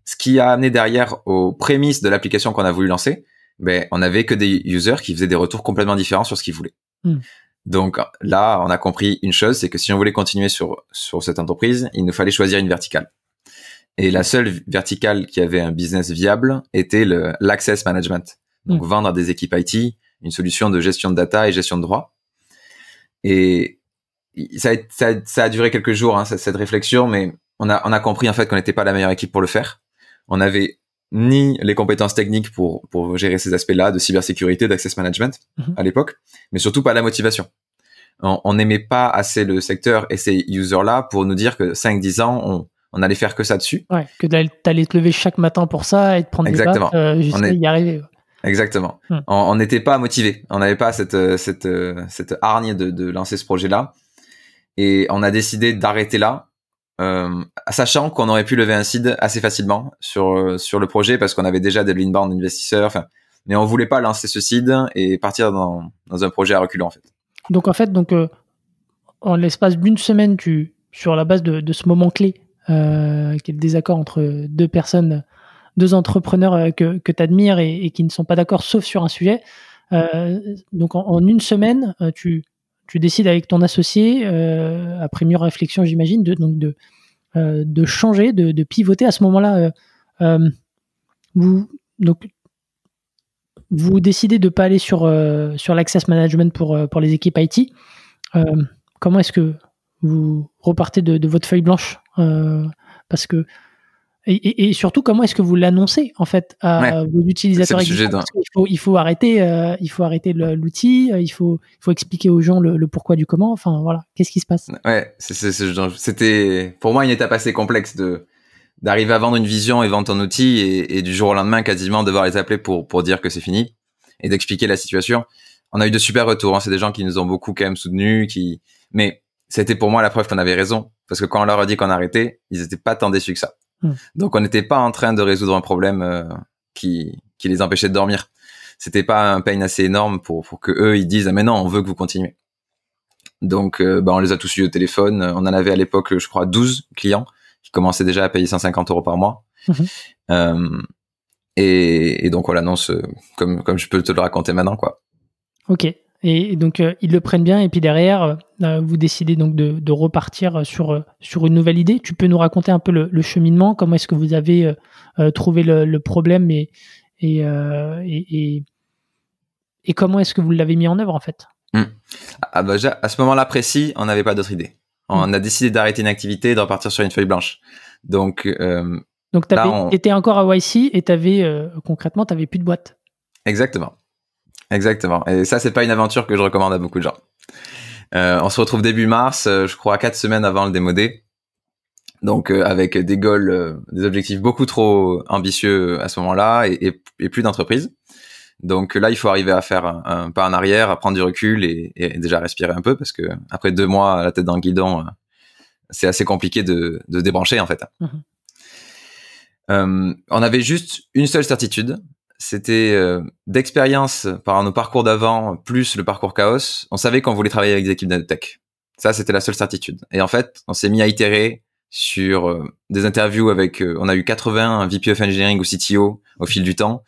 Ce qui a amené derrière aux prémices de l'application qu'on a voulu lancer, ben, on avait que des users qui faisaient des retours complètement différents sur ce qu'ils voulaient. Hmm. Donc là, on a compris une chose, c'est que si on voulait continuer sur, sur cette entreprise, il nous fallait choisir une verticale. Et la seule verticale qui avait un business viable était l'access management. Donc hmm. vendre à des équipes IT une solution de gestion de data et gestion de droits. Et ça a, ça, ça a duré quelques jours hein, cette réflexion, mais on a on a compris en fait qu'on n'était pas la meilleure équipe pour le faire. On avait ni les compétences techniques pour pour gérer ces aspects-là de cybersécurité, d'access management hmm. à l'époque, mais surtout pas la motivation on n'aimait pas assez le secteur et ces users-là pour nous dire que 5-10 ans, on, on allait faire que ça dessus. Ouais, que t'allais te lever chaque matin pour ça et te prendre Exactement. des baffes, euh, jusqu'à y arriver. Exactement. Hmm. On n'était pas motivé. On n'avait pas cette, cette, cette hargne de, de lancer ce projet-là. Et on a décidé d'arrêter là, euh, sachant qu'on aurait pu lever un seed assez facilement sur, sur le projet parce qu'on avait déjà des l'inbound investisseurs. Enfin, mais on voulait pas lancer ce seed et partir dans, dans un projet à reculons en fait. Donc en fait, donc euh, en l'espace d'une semaine, tu sur la base de, ce moment clé, euh, qui est le désaccord entre deux personnes, deux entrepreneurs euh, que, que tu admires et, qui ne sont pas d'accord sauf sur un sujet. Euh, donc en, une semaine, euh, tu, tu décides avec ton associé, euh, après mûre réflexion, j'imagine, de, donc de, de changer, de, de, pivoter à ce moment-là. vous, donc vous décidez de pas aller sur, euh, sur l'access management pour, euh, pour les équipes IT. Euh, comment est-ce que vous repartez de, votre feuille blanche Parce que et, surtout, comment est-ce que vous l'annoncez en fait à vos utilisateurs il, faut, il faut arrêter, il faut arrêter l'outil, il faut, il faut expliquer aux gens le, pourquoi du comment. Enfin voilà, qu'est-ce qui se passe? Ouais, c'était pour moi une étape assez complexe de d'arriver à vendre une vision et vendre ton outil et, et, du jour au lendemain quasiment devoir les appeler pour pour dire que c'est fini et d'expliquer la situation. On a eu de super retours. Hein. C'est des gens qui nous ont beaucoup quand même soutenus, qui. Mais c'était pour moi la preuve qu'on avait raison parce que quand on leur a dit qu'on arrêtait, ils étaient pas tant déçus que ça. Hmm. Donc on n'était pas en train de résoudre un problème euh, qui qui les empêchait de dormir. C'était pas un pain assez énorme pour pour que eux ils disent ah mais non on veut que vous continuez. Donc euh, bah, on les a tous eu au téléphone. On en avait à l'époque je crois 12 clients qui commençait déjà à payer 150 euros par mois. Mhm. Euh, et, et, donc on l'annonce euh, comme comme je peux te le raconter maintenant quoi. Ok. Et donc euh, ils le prennent bien et puis derrière euh, vous décidez donc de, de, repartir sur sur une nouvelle idée. Tu peux nous raconter un peu le, le cheminement, comment est-ce que vous avez trouvé le, le, problème et et, et, et comment est-ce que vous l'avez mis en œuvre en fait? Hmm. Ah bah, à ce moment-là précis, on n'avait pas d'autre idée. On mm. a décidé d'arrêter une activité et de repartir sur une feuille blanche. Donc, euh, donc tu étais encore à YC et t'avais euh, concrètement, t'avais plus de boîte. Exactement, exactement. Et ça, c'est pas une aventure que je recommande à beaucoup de gens. Euh, on se retrouve début mars, euh, je crois quatre semaines avant le démodé. Donc euh, avec des goals, euh, des objectifs beaucoup trop ambitieux à ce moment-là et, et, et plus d'entreprises. Donc là, il faut arriver à faire un, pas en arrière, à prendre du recul et, et, déjà respirer un peu parce que après deux mois à la tête dans le guidon, c'est assez compliqué de, de débrancher en fait. Mhm. Euh, on avait juste une seule certitude, c'était euh, d'expérience par nos parcours d'avant plus le parcours chaos. On savait qu'on voulait travailler avec des équipes de tech. Ça, c'était la seule certitude. Et en fait, on s'est mis à itérer sur des interviews avec, on a eu 80 VP of Engineering ou CTO au fil du temps.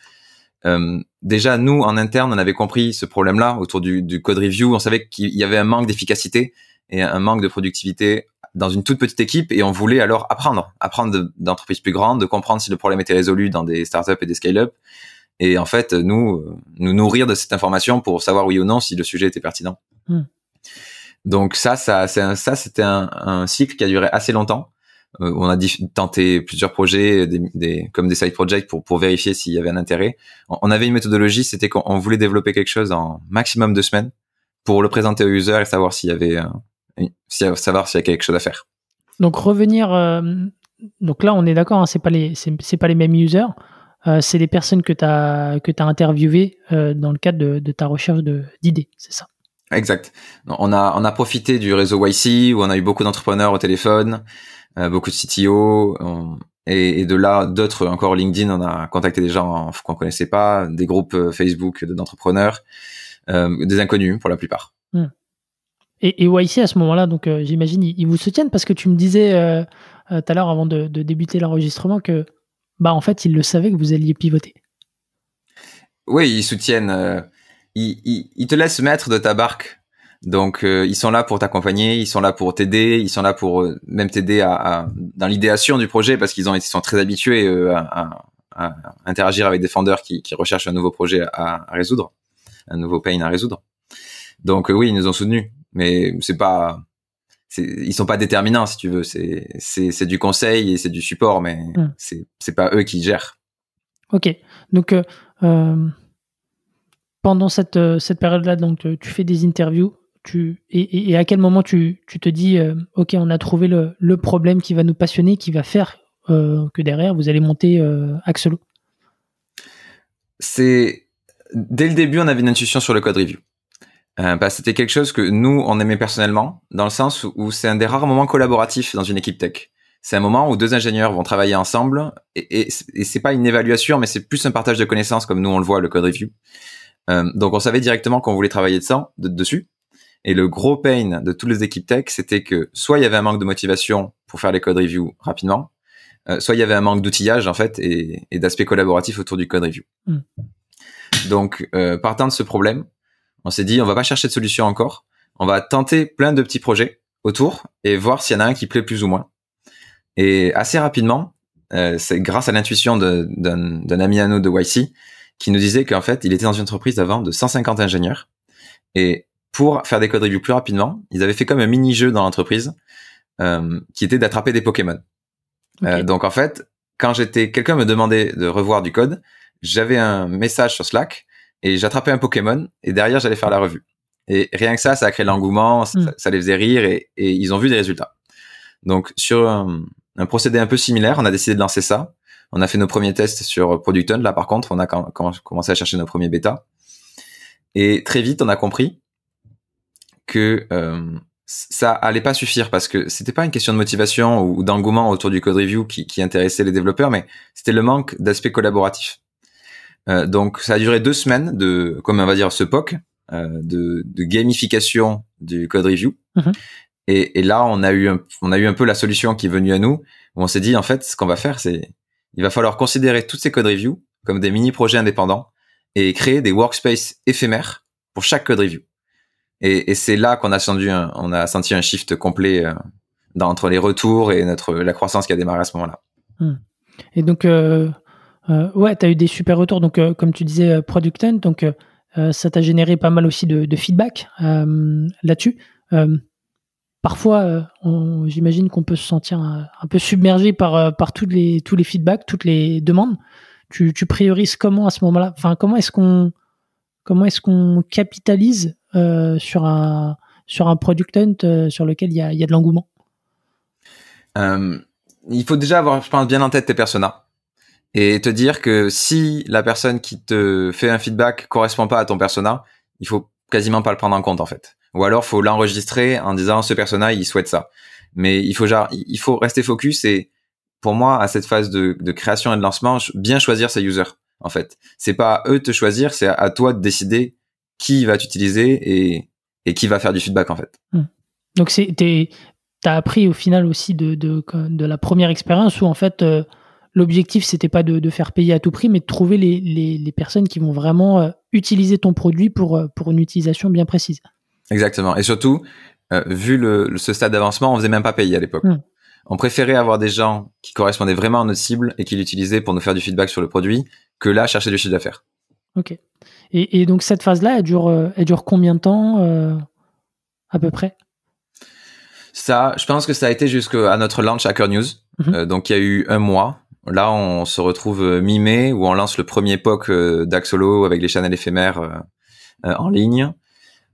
déjà, nous, en interne, on avait compris ce problème-là autour du, du code review. On savait qu'il y avait un manque d'efficacité et un manque de productivité dans une toute petite équipe et on voulait alors apprendre, apprendre d'entreprises plus grandes, de comprendre si le problème était résolu dans des startups et des scale-up. Et en fait, nous, nous nourrir de cette information pour savoir oui ou non si le sujet était pertinent. Hmm. Donc ça, ça, ça, c'était un, un, cycle qui a duré assez longtemps. Euh, on a tenté plusieurs projets, des, des, comme des side projects pour, pour vérifier s'il y avait un intérêt. On, avait une méthodologie, c'était qu'on voulait développer quelque chose en maximum deux semaines pour le présenter aux users et savoir s'il y avait savoir s'il y a quelque chose à faire. Donc revenir, euh, donc là on est d'accord, hein, c'est pas les c'est pas les mêmes users, euh, c'est les personnes que tu as que as interviewées euh, dans le cadre de, de ta recherche d'idées, c'est ça? Exact. On a on a profité du réseau YC où on a eu beaucoup d'entrepreneurs au téléphone, beaucoup de CTO. et, et, de là, d'autres encore LinkedIn, on a contacté des gens qu'on connaissait pas, des groupes Facebook d'entrepreneurs, des inconnus pour la plupart. Hmm. Et, et YC à ce moment-là, donc euh, j'imagine ils, vous soutiennent parce que tu me disais euh, euh, tout à l'heure avant de, débuter l'enregistrement que bah en fait ils le savaient que vous alliez pivoter. Oui, ils soutiennent. Ils, ils, te laissent mettre de ta barque. Donc ils sont là pour t'accompagner, ils sont là pour t'aider, ils sont là pour même t'aider à, dans l'idéation du projet parce qu'ils ont ils sont très habitués à, à, interagir avec des fondeurs qui, qui recherchent un nouveau projet à, résoudre, un nouveau pain à résoudre. Donc oui, ils nous ont soutenus mais c'est pas ils sont pas déterminants si tu veux. C'est c'est du conseil et c'est du support mais hmm. c'est c'est pas eux qui gèrent. Ok. Donc euh, euh, pendant cette euh, cette période là donc tu fais des interviews tu et, et à quel moment tu, tu te dis ok on a trouvé le, le, problème qui va nous passionner qui va faire que derrière vous allez monter Axelo c'est dès le début on avait une intuition sur le code review euh, bah, c'était quelque chose que nous, on aimait personnellement, dans le sens où c'est un des rares moments collaboratifs dans une équipe tech. C'est un moment où deux ingénieurs vont travailler ensemble, et, et, et c'est pas une évaluation, mais c'est plus un partage de connaissances, comme nous on le voit, le code review. Euh, donc on savait directement qu'on voulait travailler de ça, de, dessus. Et le gros pain de toutes les équipes tech, c'était que soit il y avait un manque de motivation pour faire les code review rapidement, euh, soit il y avait un manque d'outillage en fait et, et d'aspect collaboratif autour du code review. Hmm. Donc euh, partant de ce problème, on s'est dit on va pas chercher de solution encore, on va tenter plein de petits projets autour et voir s'il y en a un qui plaît plus ou moins. Et assez rapidement, euh, c'est grâce à l'intuition d'un ami à nous de YC qui nous disait qu'en fait, il était dans une entreprise avant de 150 ingénieurs. Et pour faire des code reviews plus rapidement, ils avaient fait comme un mini-jeu dans l'entreprise euh, qui était d'attraper des Pokémon. Euh, donc en fait, quand j'étais, quelqu'un me demandait de revoir du code, j'avais un message sur Slack et j'attrapais un Pokémon et derrière j'allais faire la revue. Et rien que ça, ça a créé l'engouement, ça, hmm. les faisait rire et, ils ont vu des résultats. Donc sur un, procédé un peu similaire, on a décidé de lancer ça. On a fait nos premiers tests sur Product Là par contre, on a commencé à chercher nos premiers bêtas. Et très vite, on a compris que euh, ça allait pas suffire parce que c'était pas une question de motivation ou d'engouement autour du code review qui, qui intéressait les développeurs, mais c'était le manque d'aspect collaboratif. Euh, donc ça a duré deux semaines de, comme on va dire, ce POC, euh, de, de, gamification du code review. Mhm. Et, et, là, on a eu un, on a eu un peu la solution qui est venue à nous. Où on s'est dit en fait, ce qu'on va faire, c'est, il va falloir considérer toutes ces code reviews comme des mini projets indépendants et créer des workspaces éphémères pour chaque code review. Et, et c'est là qu'on a senti un, on a senti un shift complet euh, dans, entre les retours et notre la croissance qui a démarré à ce moment-là. Hmm. Et donc, euh, euh, ouais, tu as eu des super retours. Donc, euh, comme tu disais, euh, Product Hunt, donc ça t'a généré pas mal aussi de, feedback là-dessus. parfois, j'imagine qu'on peut se sentir un, peu submergé par, par tous, les, tous les feedbacks, toutes les demandes. Tu, priorises comment à ce moment-là? Enfin, comment est-ce qu'on comment est-ce qu'on capitalise sur un sur un product hunt sur lequel il y a, y a de l'engouement? Il faut déjà avoir, je pense, bien en tête tes personas et te dire que si la personne qui te fait un feedback correspond pas à ton persona, il faut quasiment pas le prendre en compte en fait. Ou alors faut l'enregistrer en disant ce persona il souhaite ça. Mais il faut genre, il faut rester focus et pour moi à cette phase de, de création et de lancement, bien choisir ses users en fait. C'est pas à eux de te choisir, c'est à toi de décider qui va t'utiliser et, et qui va faire du feedback en fait. Hmm. Donc c'est tu as appris au final aussi de, de, de la première expérience où en fait l'objectif c'était pas de, de, faire payer à tout prix, mais de trouver les, les, les personnes qui vont vraiment utiliser ton produit pour, pour une utilisation bien précise. Exactement. Et surtout, vu le, ce stade d'avancement, on faisait même pas payer à l'époque. Hmm. On préférait avoir des gens qui correspondaient vraiment à notre cible et qui l'utilisaient pour nous faire du feedback sur le produit que là chercher du chiffre d'affaires. Ok. Et, et, donc cette phase-là, elle dure, euh, elle dure combien de temps euh, à peu près? Ça, je pense que ça a été jusqu'à notre launch Hacker News. Mhm. Euh, donc il y a eu un mois. Là, on se retrouve mi-mai où on lance le premier POC d'Axolo avec les channels éphémères en ligne.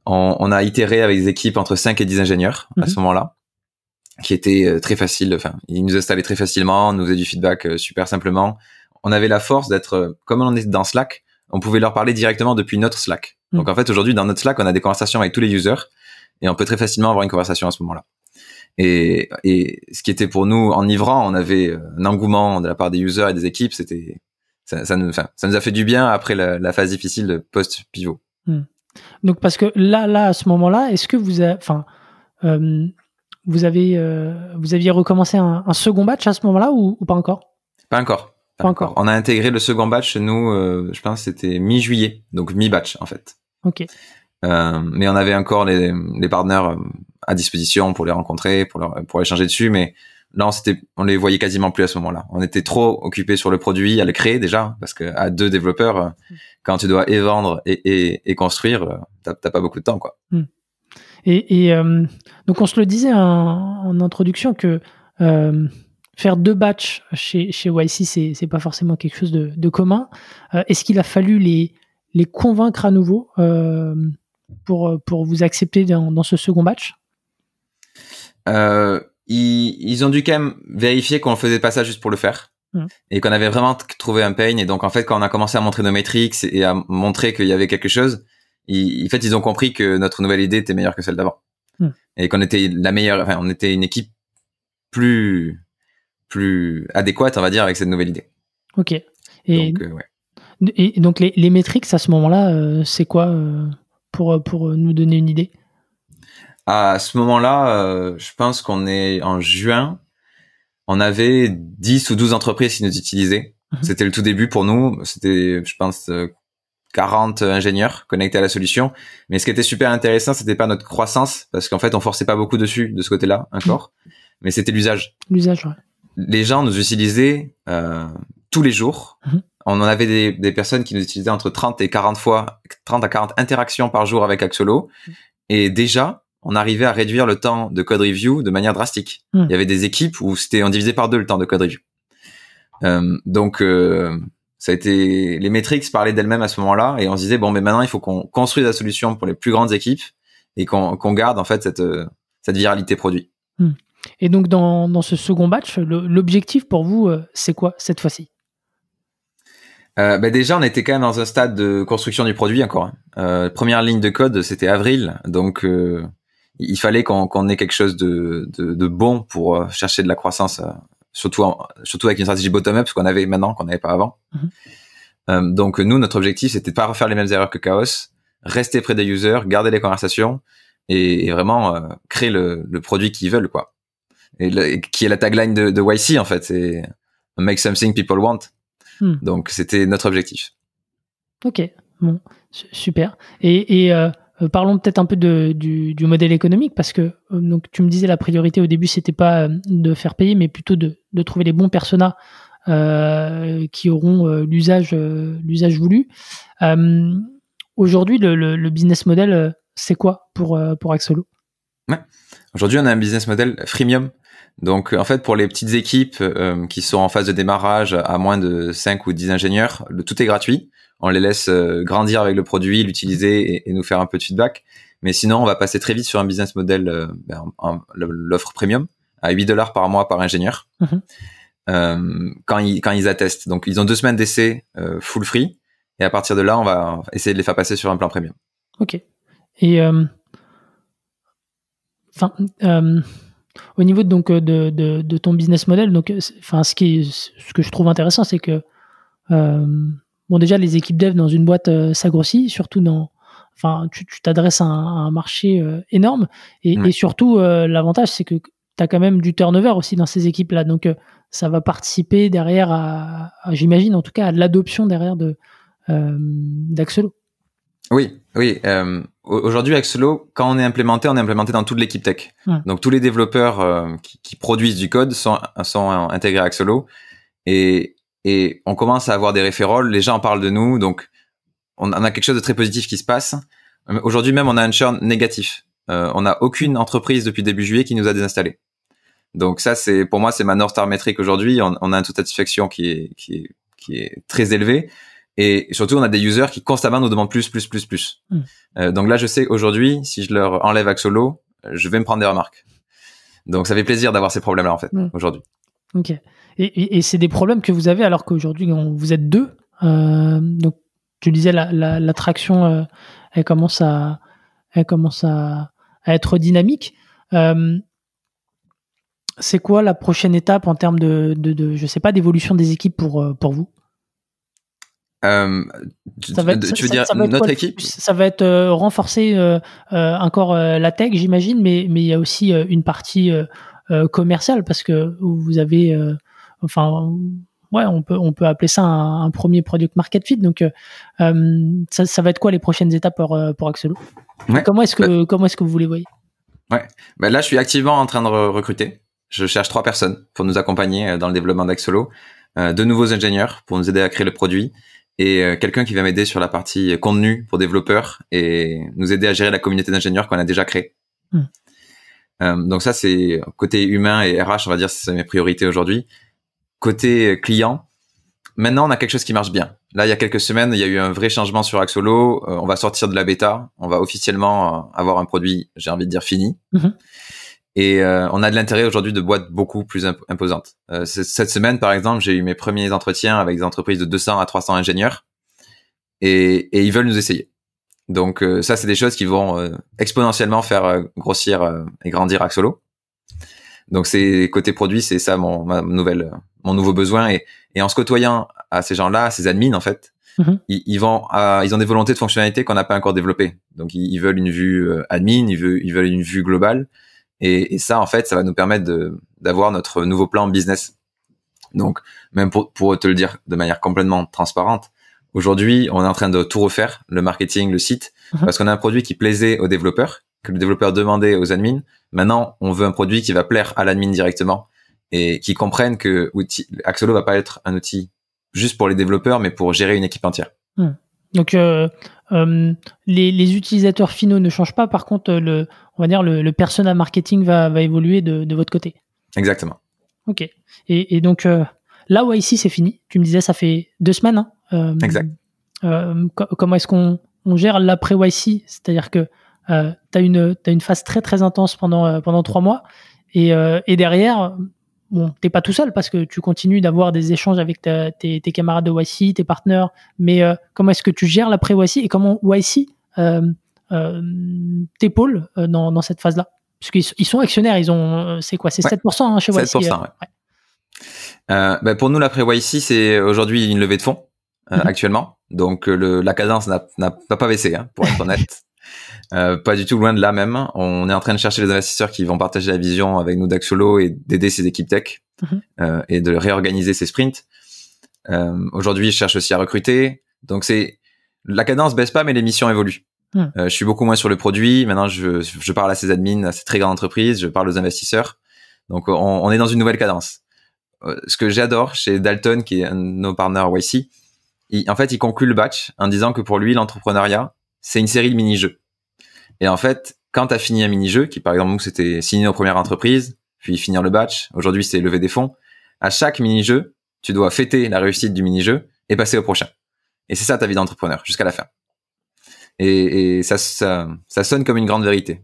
On, on, a itéré avec des équipes entre 5 et 10 ingénieurs à mhm. ce moment-là qui était très facile. Enfin, ils nous installaient très facilement, nous faisaient du feedback super simplement. On avait la force d'être, comme on est dans Slack, on pouvait leur parler directement depuis notre Slack. Mm. Donc en fait, aujourd'hui, dans notre Slack, on a des conversations avec tous les users et on peut très facilement avoir une conversation à ce moment-là. Et, et ce qui était pour nous enivrant, on avait euh, un engouement de la part des users et des équipes. C'était ça, ça, nous, enfin, ça nous a fait du bien après la, la phase difficile de post pivot. Mm. Donc parce que là, là à ce moment-là, est-ce que vous, enfin, euh, vous avez, euh, vous aviez recommencé un, un, second batch à ce moment-là ou, ou pas encore? Pas encore. encore. On a intégré le second batch chez nous, euh, je pense c'était mi-juillet, donc mi-batch en fait. Ok. Mais on avait encore les, les partenaires à disposition pour les rencontrer, pour, leur, pour échanger dessus, mais là on, s'était, on les voyait quasiment plus à ce moment-là. On était trop occupés sur le produit, à le créer déjà, parce que à deux développeurs, euh, mm. quand tu dois et vendre et, et, et construire, t'as, t'as pas beaucoup de temps quoi. Mm. Et, et donc on se le disait en, en introduction que euh, faire deux batchs chez, chez YC, c'est, c'est pas forcément quelque chose de, de commun. Euh, est-ce qu'il a fallu les, les convaincre à nouveau euh, pour, pour vous accepter dans, dans ce second batch? Euh, ils, ils, ont dû quand même vérifier qu'on faisait pas ça juste pour le faire. Mmh. Et qu'on avait vraiment trouvé un pain. Et donc, en fait, quand on a commencé à montrer nos métriques et à montrer qu'il y avait quelque chose, ils, en fait, ils ont compris que notre nouvelle idée était meilleure que celle d'avant. Mmh. Et qu'on était la meilleure, enfin, on était une équipe plus, plus adéquate, on va dire, avec cette nouvelle idée. Ok. Et donc, euh, et donc les, les métriques à ce moment-là, euh, c'est quoi euh, pour, pour nous donner une idée? À ce moment-là, je pense qu'on est en juin, on avait 10 ou 12 entreprises qui nous utilisaient. Mhm. C'était le tout début pour nous. C'était, je pense, 40 ingénieurs connectés à la solution. Mais ce qui était super intéressant, c'était pas notre croissance, parce qu'en fait, on forçait pas beaucoup dessus de ce côté-là encore, mhm. mais c'était l'usage. L'usage, ouais les gens nous utilisaient euh, tous les jours. Mhm. On en avait des, des, personnes qui nous utilisaient entre 30 et 40 fois, 30 à 40 interactions par jour avec Axolo. Et déjà, on arrivait à réduire le temps de code review de manière drastique. Mhm. Il y avait des équipes où c'était on divisait par deux le temps de code review. Euh, donc euh, ça a été les métriques parlaient d'elles-mêmes à ce moment-là et on se disait bon mais maintenant il faut qu'on construise la solution pour les plus grandes équipes et qu'on qu'on garde en fait cette cette viralité produit. Et donc, dans, dans ce second batch, l'objectif pour vous, euh, c'est quoi cette fois-ci? Euh, bah déjà, on était quand même dans un stade de construction du produit encore. Hein. Euh, première ligne de code, c'était avril, donc euh, il fallait qu'on ait quelque chose de, de, de, bon pour euh, chercher de la croissance, euh, surtout en, surtout avec une stratégie bottom-up, ce qu'on avait maintenant qu'on n'avait pas avant. Mm-hmm. donc nous, notre objectif, c'était de pas refaire les mêmes erreurs que Chaos, rester près des users, garder les conversations et, et vraiment créer le, le produit qu'ils veulent, quoi et qui est la tagline de, de YC en fait, c'est Make something people want. Hmm. Donc c'était notre objectif. Ok, bon, super. Et, et euh, parlons peut-être un peu du, modèle économique parce que euh, tu me disais la priorité au début c'était pas euh, de faire payer mais plutôt de, trouver les bons personas euh, qui auront l'usage voulu. Aujourd'hui le, business model c'est quoi pour Axolo? Ouais. Aujourd'hui on a un business model freemium donc en fait pour les petites équipes euh, qui sont en phase de démarrage à moins de 5 ou 10 ingénieurs, le tout est gratuit. On les laisse euh, grandir avec le produit, l'utiliser et, nous faire un peu de feedback. Mais sinon on va passer très vite sur un business model, euh, ben, l'offre premium à 8 dollars par mois par ingénieur mhm. quand, ils, quand ils attestent. Donc ils ont deux semaines d'essai full free et à partir de là on va essayer de les faire passer sur un plan premium. Ok. Et enfin au niveau donc euh, de, de, de, ton business model, donc, euh, enfin, ce qui, ce que je trouve intéressant, c'est que euh, bon, déjà les équipes dev dans une boîte euh, s'agrossit, surtout dans, enfin, tu t'adresses à, à, un marché énorme, et, et surtout l'avantage, c'est que tu as quand même du turnover aussi dans ces équipes-là. Donc, ça va participer derrière à, j'imagine en tout cas, à l'adoption derrière de d'Axelo. Oui, oui. Euh, Aujourd'hui, Axelo, quand on est implémenté, on est implémenté dans toute l'équipe tech. Donc tous les développeurs euh, qui, qui, produisent du code sont, sont intégrés à Axelo et, et on commence à avoir des référents. Les gens parlent de nous, donc on, a quelque chose de très positif qui se passe. Aujourd'hui même, on a un churn négatif. Euh, on n'a aucune entreprise depuis début juillet qui nous a désinstallé. Donc ça, c'est pour moi, c'est ma North Star métrique aujourd'hui. On, on, a un taux de satisfaction qui est, qui est, qui est très élevé. Et surtout, on a des users qui constamment nous demandent plus, plus, plus, plus. Hmm. Euh, donc là, je sais aujourd'hui, si je leur enlève Axolo, je vais me prendre des remarques. Donc ça fait plaisir d'avoir ces problèmes-là en fait hmm. aujourd'hui. Ok. Et, et, c'est des problèmes que vous avez alors qu'aujourd'hui vous êtes deux. Euh, donc tu disais la, la, la euh, elle commence à, elle commence à, à être dynamique. Euh, c'est quoi la prochaine étape en termes de, de, de je sais pas, d'évolution des équipes pour pour vous? Euh, tu, ça va être, tu veux dire notre équipe? Ça va être euh, renforcer euh, encore la tech, j'imagine, mais mais il y a aussi une partie commerciale parce que vous avez, enfin, ouais, on peut on peut appeler ça un, premier product market fit. Donc ça, ça, va être quoi les prochaines étapes pour pour Axelo Comment est-ce que bah comment est-ce que vous les voyez? Ouais, ben là je suis activement en train de recruter. Je cherche trois personnes pour nous accompagner dans le développement d'Axelo, de nouveaux ingénieurs pour nous aider à créer le produit et euh, quelqu'un qui va m'aider sur la partie contenu pour développeurs et nous aider à gérer la communauté d'ingénieurs qu'on a déjà créée. Hmm. Euh, donc ça, c'est côté humain et RH, on va dire, c'est mes priorités aujourd'hui. Côté client, maintenant, on a quelque chose qui marche bien. Là, il y a quelques semaines, il y a eu un vrai changement sur Axolo. Euh, on va sortir de la bêta. On va officiellement avoir un produit, j'ai envie de dire, fini. Mhm. Et euh, on a de l'intérêt aujourd'hui de boîtes beaucoup plus imposantes. Euh, cette semaine, par exemple, j'ai eu mes premiers entretiens avec des entreprises de 200 à 300 ingénieurs et, et ils veulent nous essayer. Donc euh, ça, c'est des choses qui vont exponentiellement faire grossir et grandir Axolo. Donc c'est côté produit, c'est ça mon ma nouvelle, mon nouveau besoin. Et, et en se côtoyant à ces gens-là, ces admins en fait, mm-hmm. ils, vont, ils ont des volontés de fonctionnalité qu'on n'a pas encore développées. Donc ils, veulent une vue admin, ils veulent, ils veulent une vue globale. Et, et, ça, en fait, ça va nous permettre d'avoir notre nouveau plan business. Donc, même pour, pour te le dire de manière complètement transparente, aujourd'hui, on est en train de tout refaire, le marketing, le site, mhm. parce qu'on a un produit qui plaisait aux développeurs, que le développeur demandait aux admins. Maintenant, on veut un produit qui va plaire à l'admin directement et qui comprenne que outil, Axolo va pas être un outil juste pour les développeurs, mais pour gérer une équipe entière. Hmm. Donc, euh, euh, les, les, utilisateurs finaux ne changent pas. Par contre, le, on va dire le, le persona marketing va, va évoluer de, de, votre côté. Exactement. Ok. Et, et donc euh, là, où ici c'est fini. Tu me disais, ça fait deux semaines. Hein, exact. Comment est-ce qu'on on gère l'après YC C'est-à-dire que tu as une, as une phase très très intense pendant, pendant trois mois. Et, et derrière, bon, t'es pas tout seul parce que tu continues d'avoir des échanges avec tes, tes, camarades de YC, tes partenaires. Mais comment est-ce que tu gères l'après YC et comment YC euh, t'épaules euh, dans, dans cette phase-là? Parce qu'ils ils sont actionnaires, ils ont, euh, c'est quoi, c'est 7% hein, chez YC 7%, ouais. Euh, bah pour nous, l'après YC, c'est aujourd'hui une levée de fonds euh, mhm. actuellement. Donc le, la cadence n'a pas baissé, hein, pour être honnête. Euh, pas du tout loin de là même. On est en train de chercher les investisseurs qui vont partager la vision avec nous d'Axolo et d'aider ces équipes tech mhm. euh, et de réorganiser ces sprints. aujourd'hui, je cherche aussi à recruter. Donc c'est la cadence baisse pas, mais les missions évoluent. Euh, je suis beaucoup moins sur le produit. Maintenant, je, je parle à ces admins, à ces très grandes entreprises, je parle aux investisseurs. Donc, on, on est dans une nouvelle cadence. Euh, ce que j'adore chez Dalton, qui est un de nos partenaires YC, il, en fait, il conclut le batch en disant que pour lui, l'entrepreneuriat, c'est une série de mini-jeux. Et en fait, quand tu as fini un mini-jeu, qui par exemple, nous, c'était signer nos premières entreprises, puis finir le batch, aujourd'hui, c'est lever des fonds, à chaque mini-jeu, tu dois fêter la réussite du mini-jeu et passer au prochain. Et c'est ça ta vie d'entrepreneur, jusqu'à la fin et, et ça, ça, ça, sonne comme une grande vérité.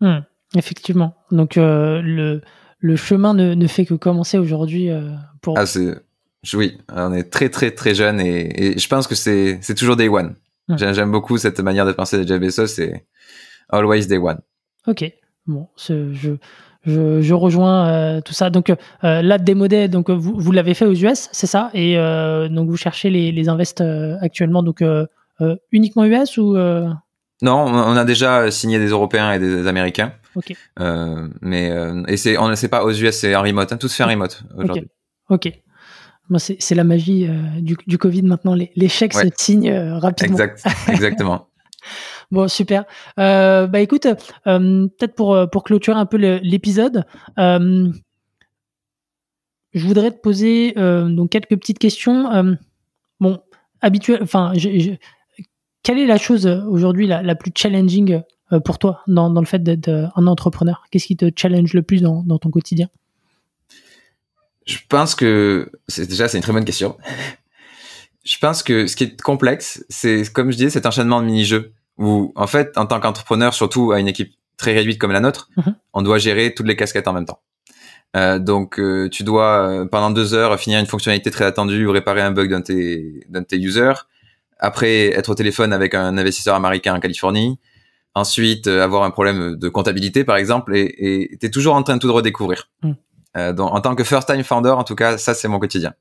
Hmm, effectivement. Donc euh, le, le chemin ne, ne, fait que commencer aujourd'hui euh, pour. Ah, oui, on est très très très jeune et, et je pense que c'est toujours day one. Hmm. J'aime beaucoup cette manière de penser de Jeff Bezos, always day one. Ok, bon, je je, je rejoins euh, tout ça. Donc euh, là, démodé, donc vous, vous l'avez fait aux US, c'est ça, et euh, donc vous cherchez les, les invests actuellement, donc euh, uniquement US ou euh? Non, on a déjà signé des Européens et des Américains. Ok. mais et c'est on ne sait pas aux US, c'est en remote. Hein, tout se fait en remote aujourd'hui. Ok. Moi, c'est la magie du, du, Covid maintenant. Les, les chèques se signent rapidement. Exact, exactement. Bon, super. Euh, bah écoute, euh, peut-être pour, euh, pour clôturer un peu l'épisode, je voudrais te poser donc quelques petites questions. bon, habituel, enfin, quelle est la chose aujourd'hui la, la, plus challenging pour toi dans, dans le fait d'être un entrepreneur? Qu'est-ce qui te challenge le plus dans, dans ton quotidien? Je pense que déjà c'est une très bonne question. je pense que ce qui est complexe, c'est comme je disais, cet enchaînement de mini-jeux où en fait, en tant qu'entrepreneur, surtout à une équipe très réduite comme la nôtre, mhm. on doit gérer toutes les casquettes en même temps. Euh, donc, euh, tu dois euh, pendant deux heures finir une fonctionnalité très attendue ou réparer un bug d'un de tes, d'un de tes users. Après, être au téléphone avec un investisseur américain en Californie. Ensuite, avoir un problème de comptabilité, par exemple, et tu es toujours en train de tout redécouvrir. Mm. donc, en tant que first-time founder, en tout cas, ça, c'est mon quotidien.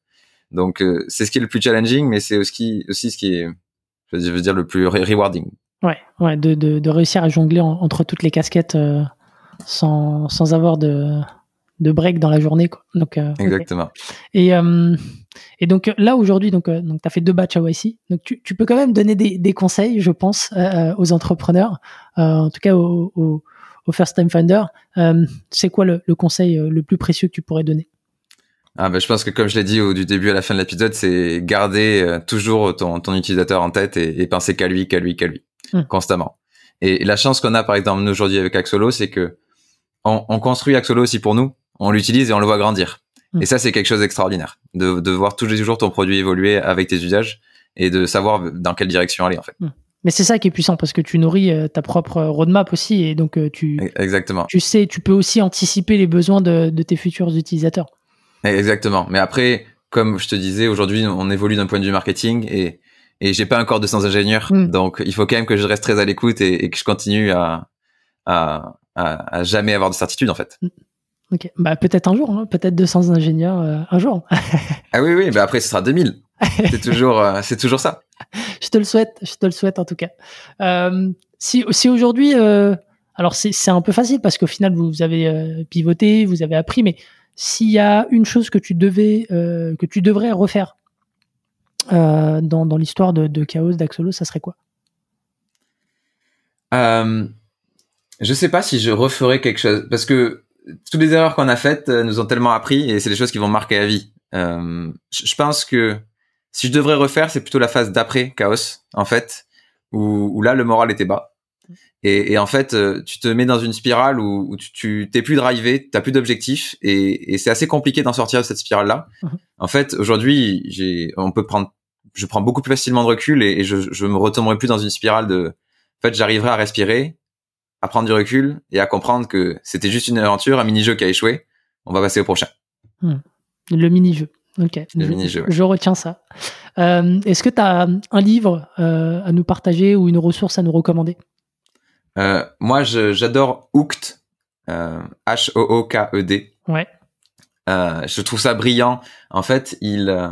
Donc, c'est ce qui est le plus challenging, mais c'est aussi, aussi ce qui est, je veux dire, le plus rewarding. Ouais, ouais, de, de, de réussir à jongler entre toutes les casquettes euh, sans, sans avoir de, de break dans la journée. Quoi. Donc, euh, Exactement. Et, euh, et donc là, aujourd'hui, donc, donc tu as fait deux batchs à YC. Donc tu, tu peux quand même donner des, des conseils, je pense, aux entrepreneurs, en tout cas aux, aux, first time founder. C'est quoi le, le, conseil le plus précieux que tu pourrais donner? Ah bah, je pense que comme je l'ai dit au du début à la fin de l'épisode, c'est garder toujours ton, ton utilisateur en tête et, et penser qu'à lui, qu'à lui, qu'à lui. Hmm. constamment. Et la chance qu'on a, par exemple, aujourd'hui avec Axolo, c'est que on, on, construit Axolo aussi pour nous, on l'utilise et on le voit grandir. Hmm. Et ça, c'est quelque chose d'extraordinaire, de, de voir tous les jours ton produit évoluer avec tes usages et de savoir dans quelle direction aller en fait. Hmm. Mais c'est ça qui est puissant parce que tu nourris euh, ta propre roadmap aussi et donc euh, tu e-, exactement. Tu sais, tu peux aussi anticiper les besoins de, de tes futurs utilisateurs. Exactement. Mais après, comme je te disais, aujourd'hui, on évolue d'un point de vue marketing et et j'ai pas encore 200 ingénieurs, mm. donc il faut quand même que je reste très à l'écoute et, que je continue à, à, à, jamais avoir de certitude en fait. Mm. Ok, bah peut-être un jour, hein. peut-être 200 ingénieurs euh, un jour. ah oui oui, bah après ce sera 2000. c'est toujours euh, c'est toujours ça. Je te le souhaite, je te le souhaite en tout cas. Euh, si si aujourd'hui, alors c'est un peu facile parce qu'au final vous avez pivoté, vous avez appris, mais s'il y a une chose que tu devais que tu devrais refaire dans, dans l'histoire de, Chaos, d'Axolo, ça serait quoi? Euh, Je sais pas si je referais quelque chose, parce que toutes les erreurs qu'on a faites euh, nous ont tellement appris et c'est des choses qui vont marquer la vie. Euh, je pense que si je devrais refaire, c'est plutôt la phase d'après Chaos, en fait, où, là le moral était bas. Et, et, en fait, euh, tu te mets dans une spirale où, où tu t'es plus drivé, t'as plus d'objectifs, et, et c'est assez compliqué d'en sortir de cette spirale-là. Mhm. En fait, aujourd'hui, j'ai, on peut prendre je prends beaucoup plus facilement de recul et, je, je me retomberai plus dans une spirale de, en fait, j'arriverai à respirer, à prendre du recul et à comprendre que c'était juste une aventure, un mini-jeu qui a échoué. On va passer au prochain. Hmm. Le mini-jeu. Ok. Le je, mini-jeu. Je retiens ça. Euh, est-ce que tu as un livre euh, à nous partager ou une ressource à nous recommander? Euh, Moi, j'adore Hooked. H-O-O-K-E-D. Ouais. je trouve ça brillant. En fait, il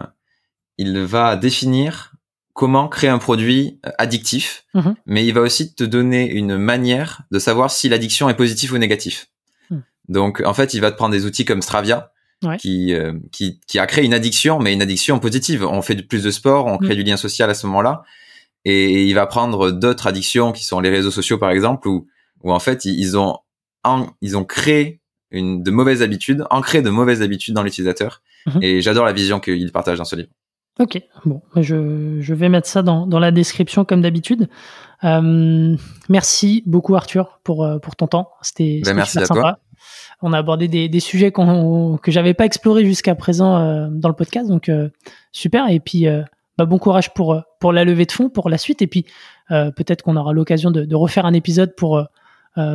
il va définir comment créer un produit euh, addictif, mhm. mais il va aussi te donner une manière de savoir si l'addiction est positive ou négative. Mhm. Donc, en fait, il va te prendre des outils comme Stravia, qui, euh, qui, qui, a créé une addiction, mais une addiction positive. On fait plus de sport, on crée mhm. du lien social à ce moment-là, et il va prendre d'autres addictions qui sont les réseaux sociaux, par exemple, où, où en fait, ils ont, ils ont créé une, de mauvaises habitudes, ancré de mauvaises habitudes dans l'utilisateur. Et j'adore la vision qu'il partage dans ce livre. Ok, bon, je, je, vais mettre ça dans, dans la description comme d'habitude. Euh, merci beaucoup Arthur pour, euh, pour ton temps. C'était ben, super sympa. Toi. On a abordé des, des sujets qu que j'avais pas explorés jusqu'à présent euh, dans le podcast, donc euh, super. Et puis bah, bon courage pour pour la levée de fonds, pour la suite. Et puis peut-être qu'on aura l'occasion de, de, refaire un épisode pour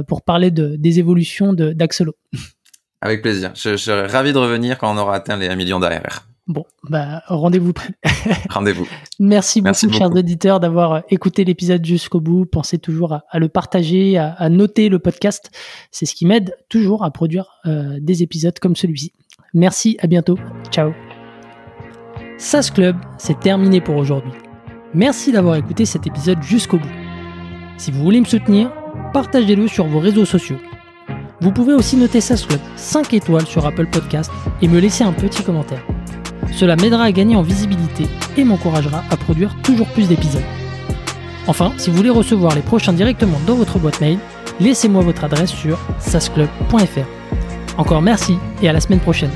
pour parler de, des évolutions d'Axolo. Avec plaisir. Je, je serais ravi de revenir quand on aura atteint les 1 million d'ARR. Bon, bah, rendez-vous rendez-vous. Merci, beaucoup, chers auditeurs, d'avoir euh, écouté l'épisode jusqu'au bout. Pensez toujours à, le partager, à, noter le podcast. C'est ce qui m'aide toujours à produire euh, des épisodes comme celui-ci. Merci, à bientôt. Ciao. SAS Club, c'est terminé pour aujourd'hui. Merci d'avoir écouté cet épisode jusqu'au bout. Si vous voulez me soutenir, partagez-le sur vos réseaux sociaux. Vous pouvez aussi noter SAS Club 5 étoiles sur Apple Podcast et me laisser un petit commentaire. Cela m'aidera à gagner en visibilité et m'encouragera à produire toujours plus d'épisodes. Enfin, si vous voulez recevoir les prochains directement dans votre boîte mail, laissez-moi votre adresse sur sasclub.fr. Encore merci et à la semaine prochaine.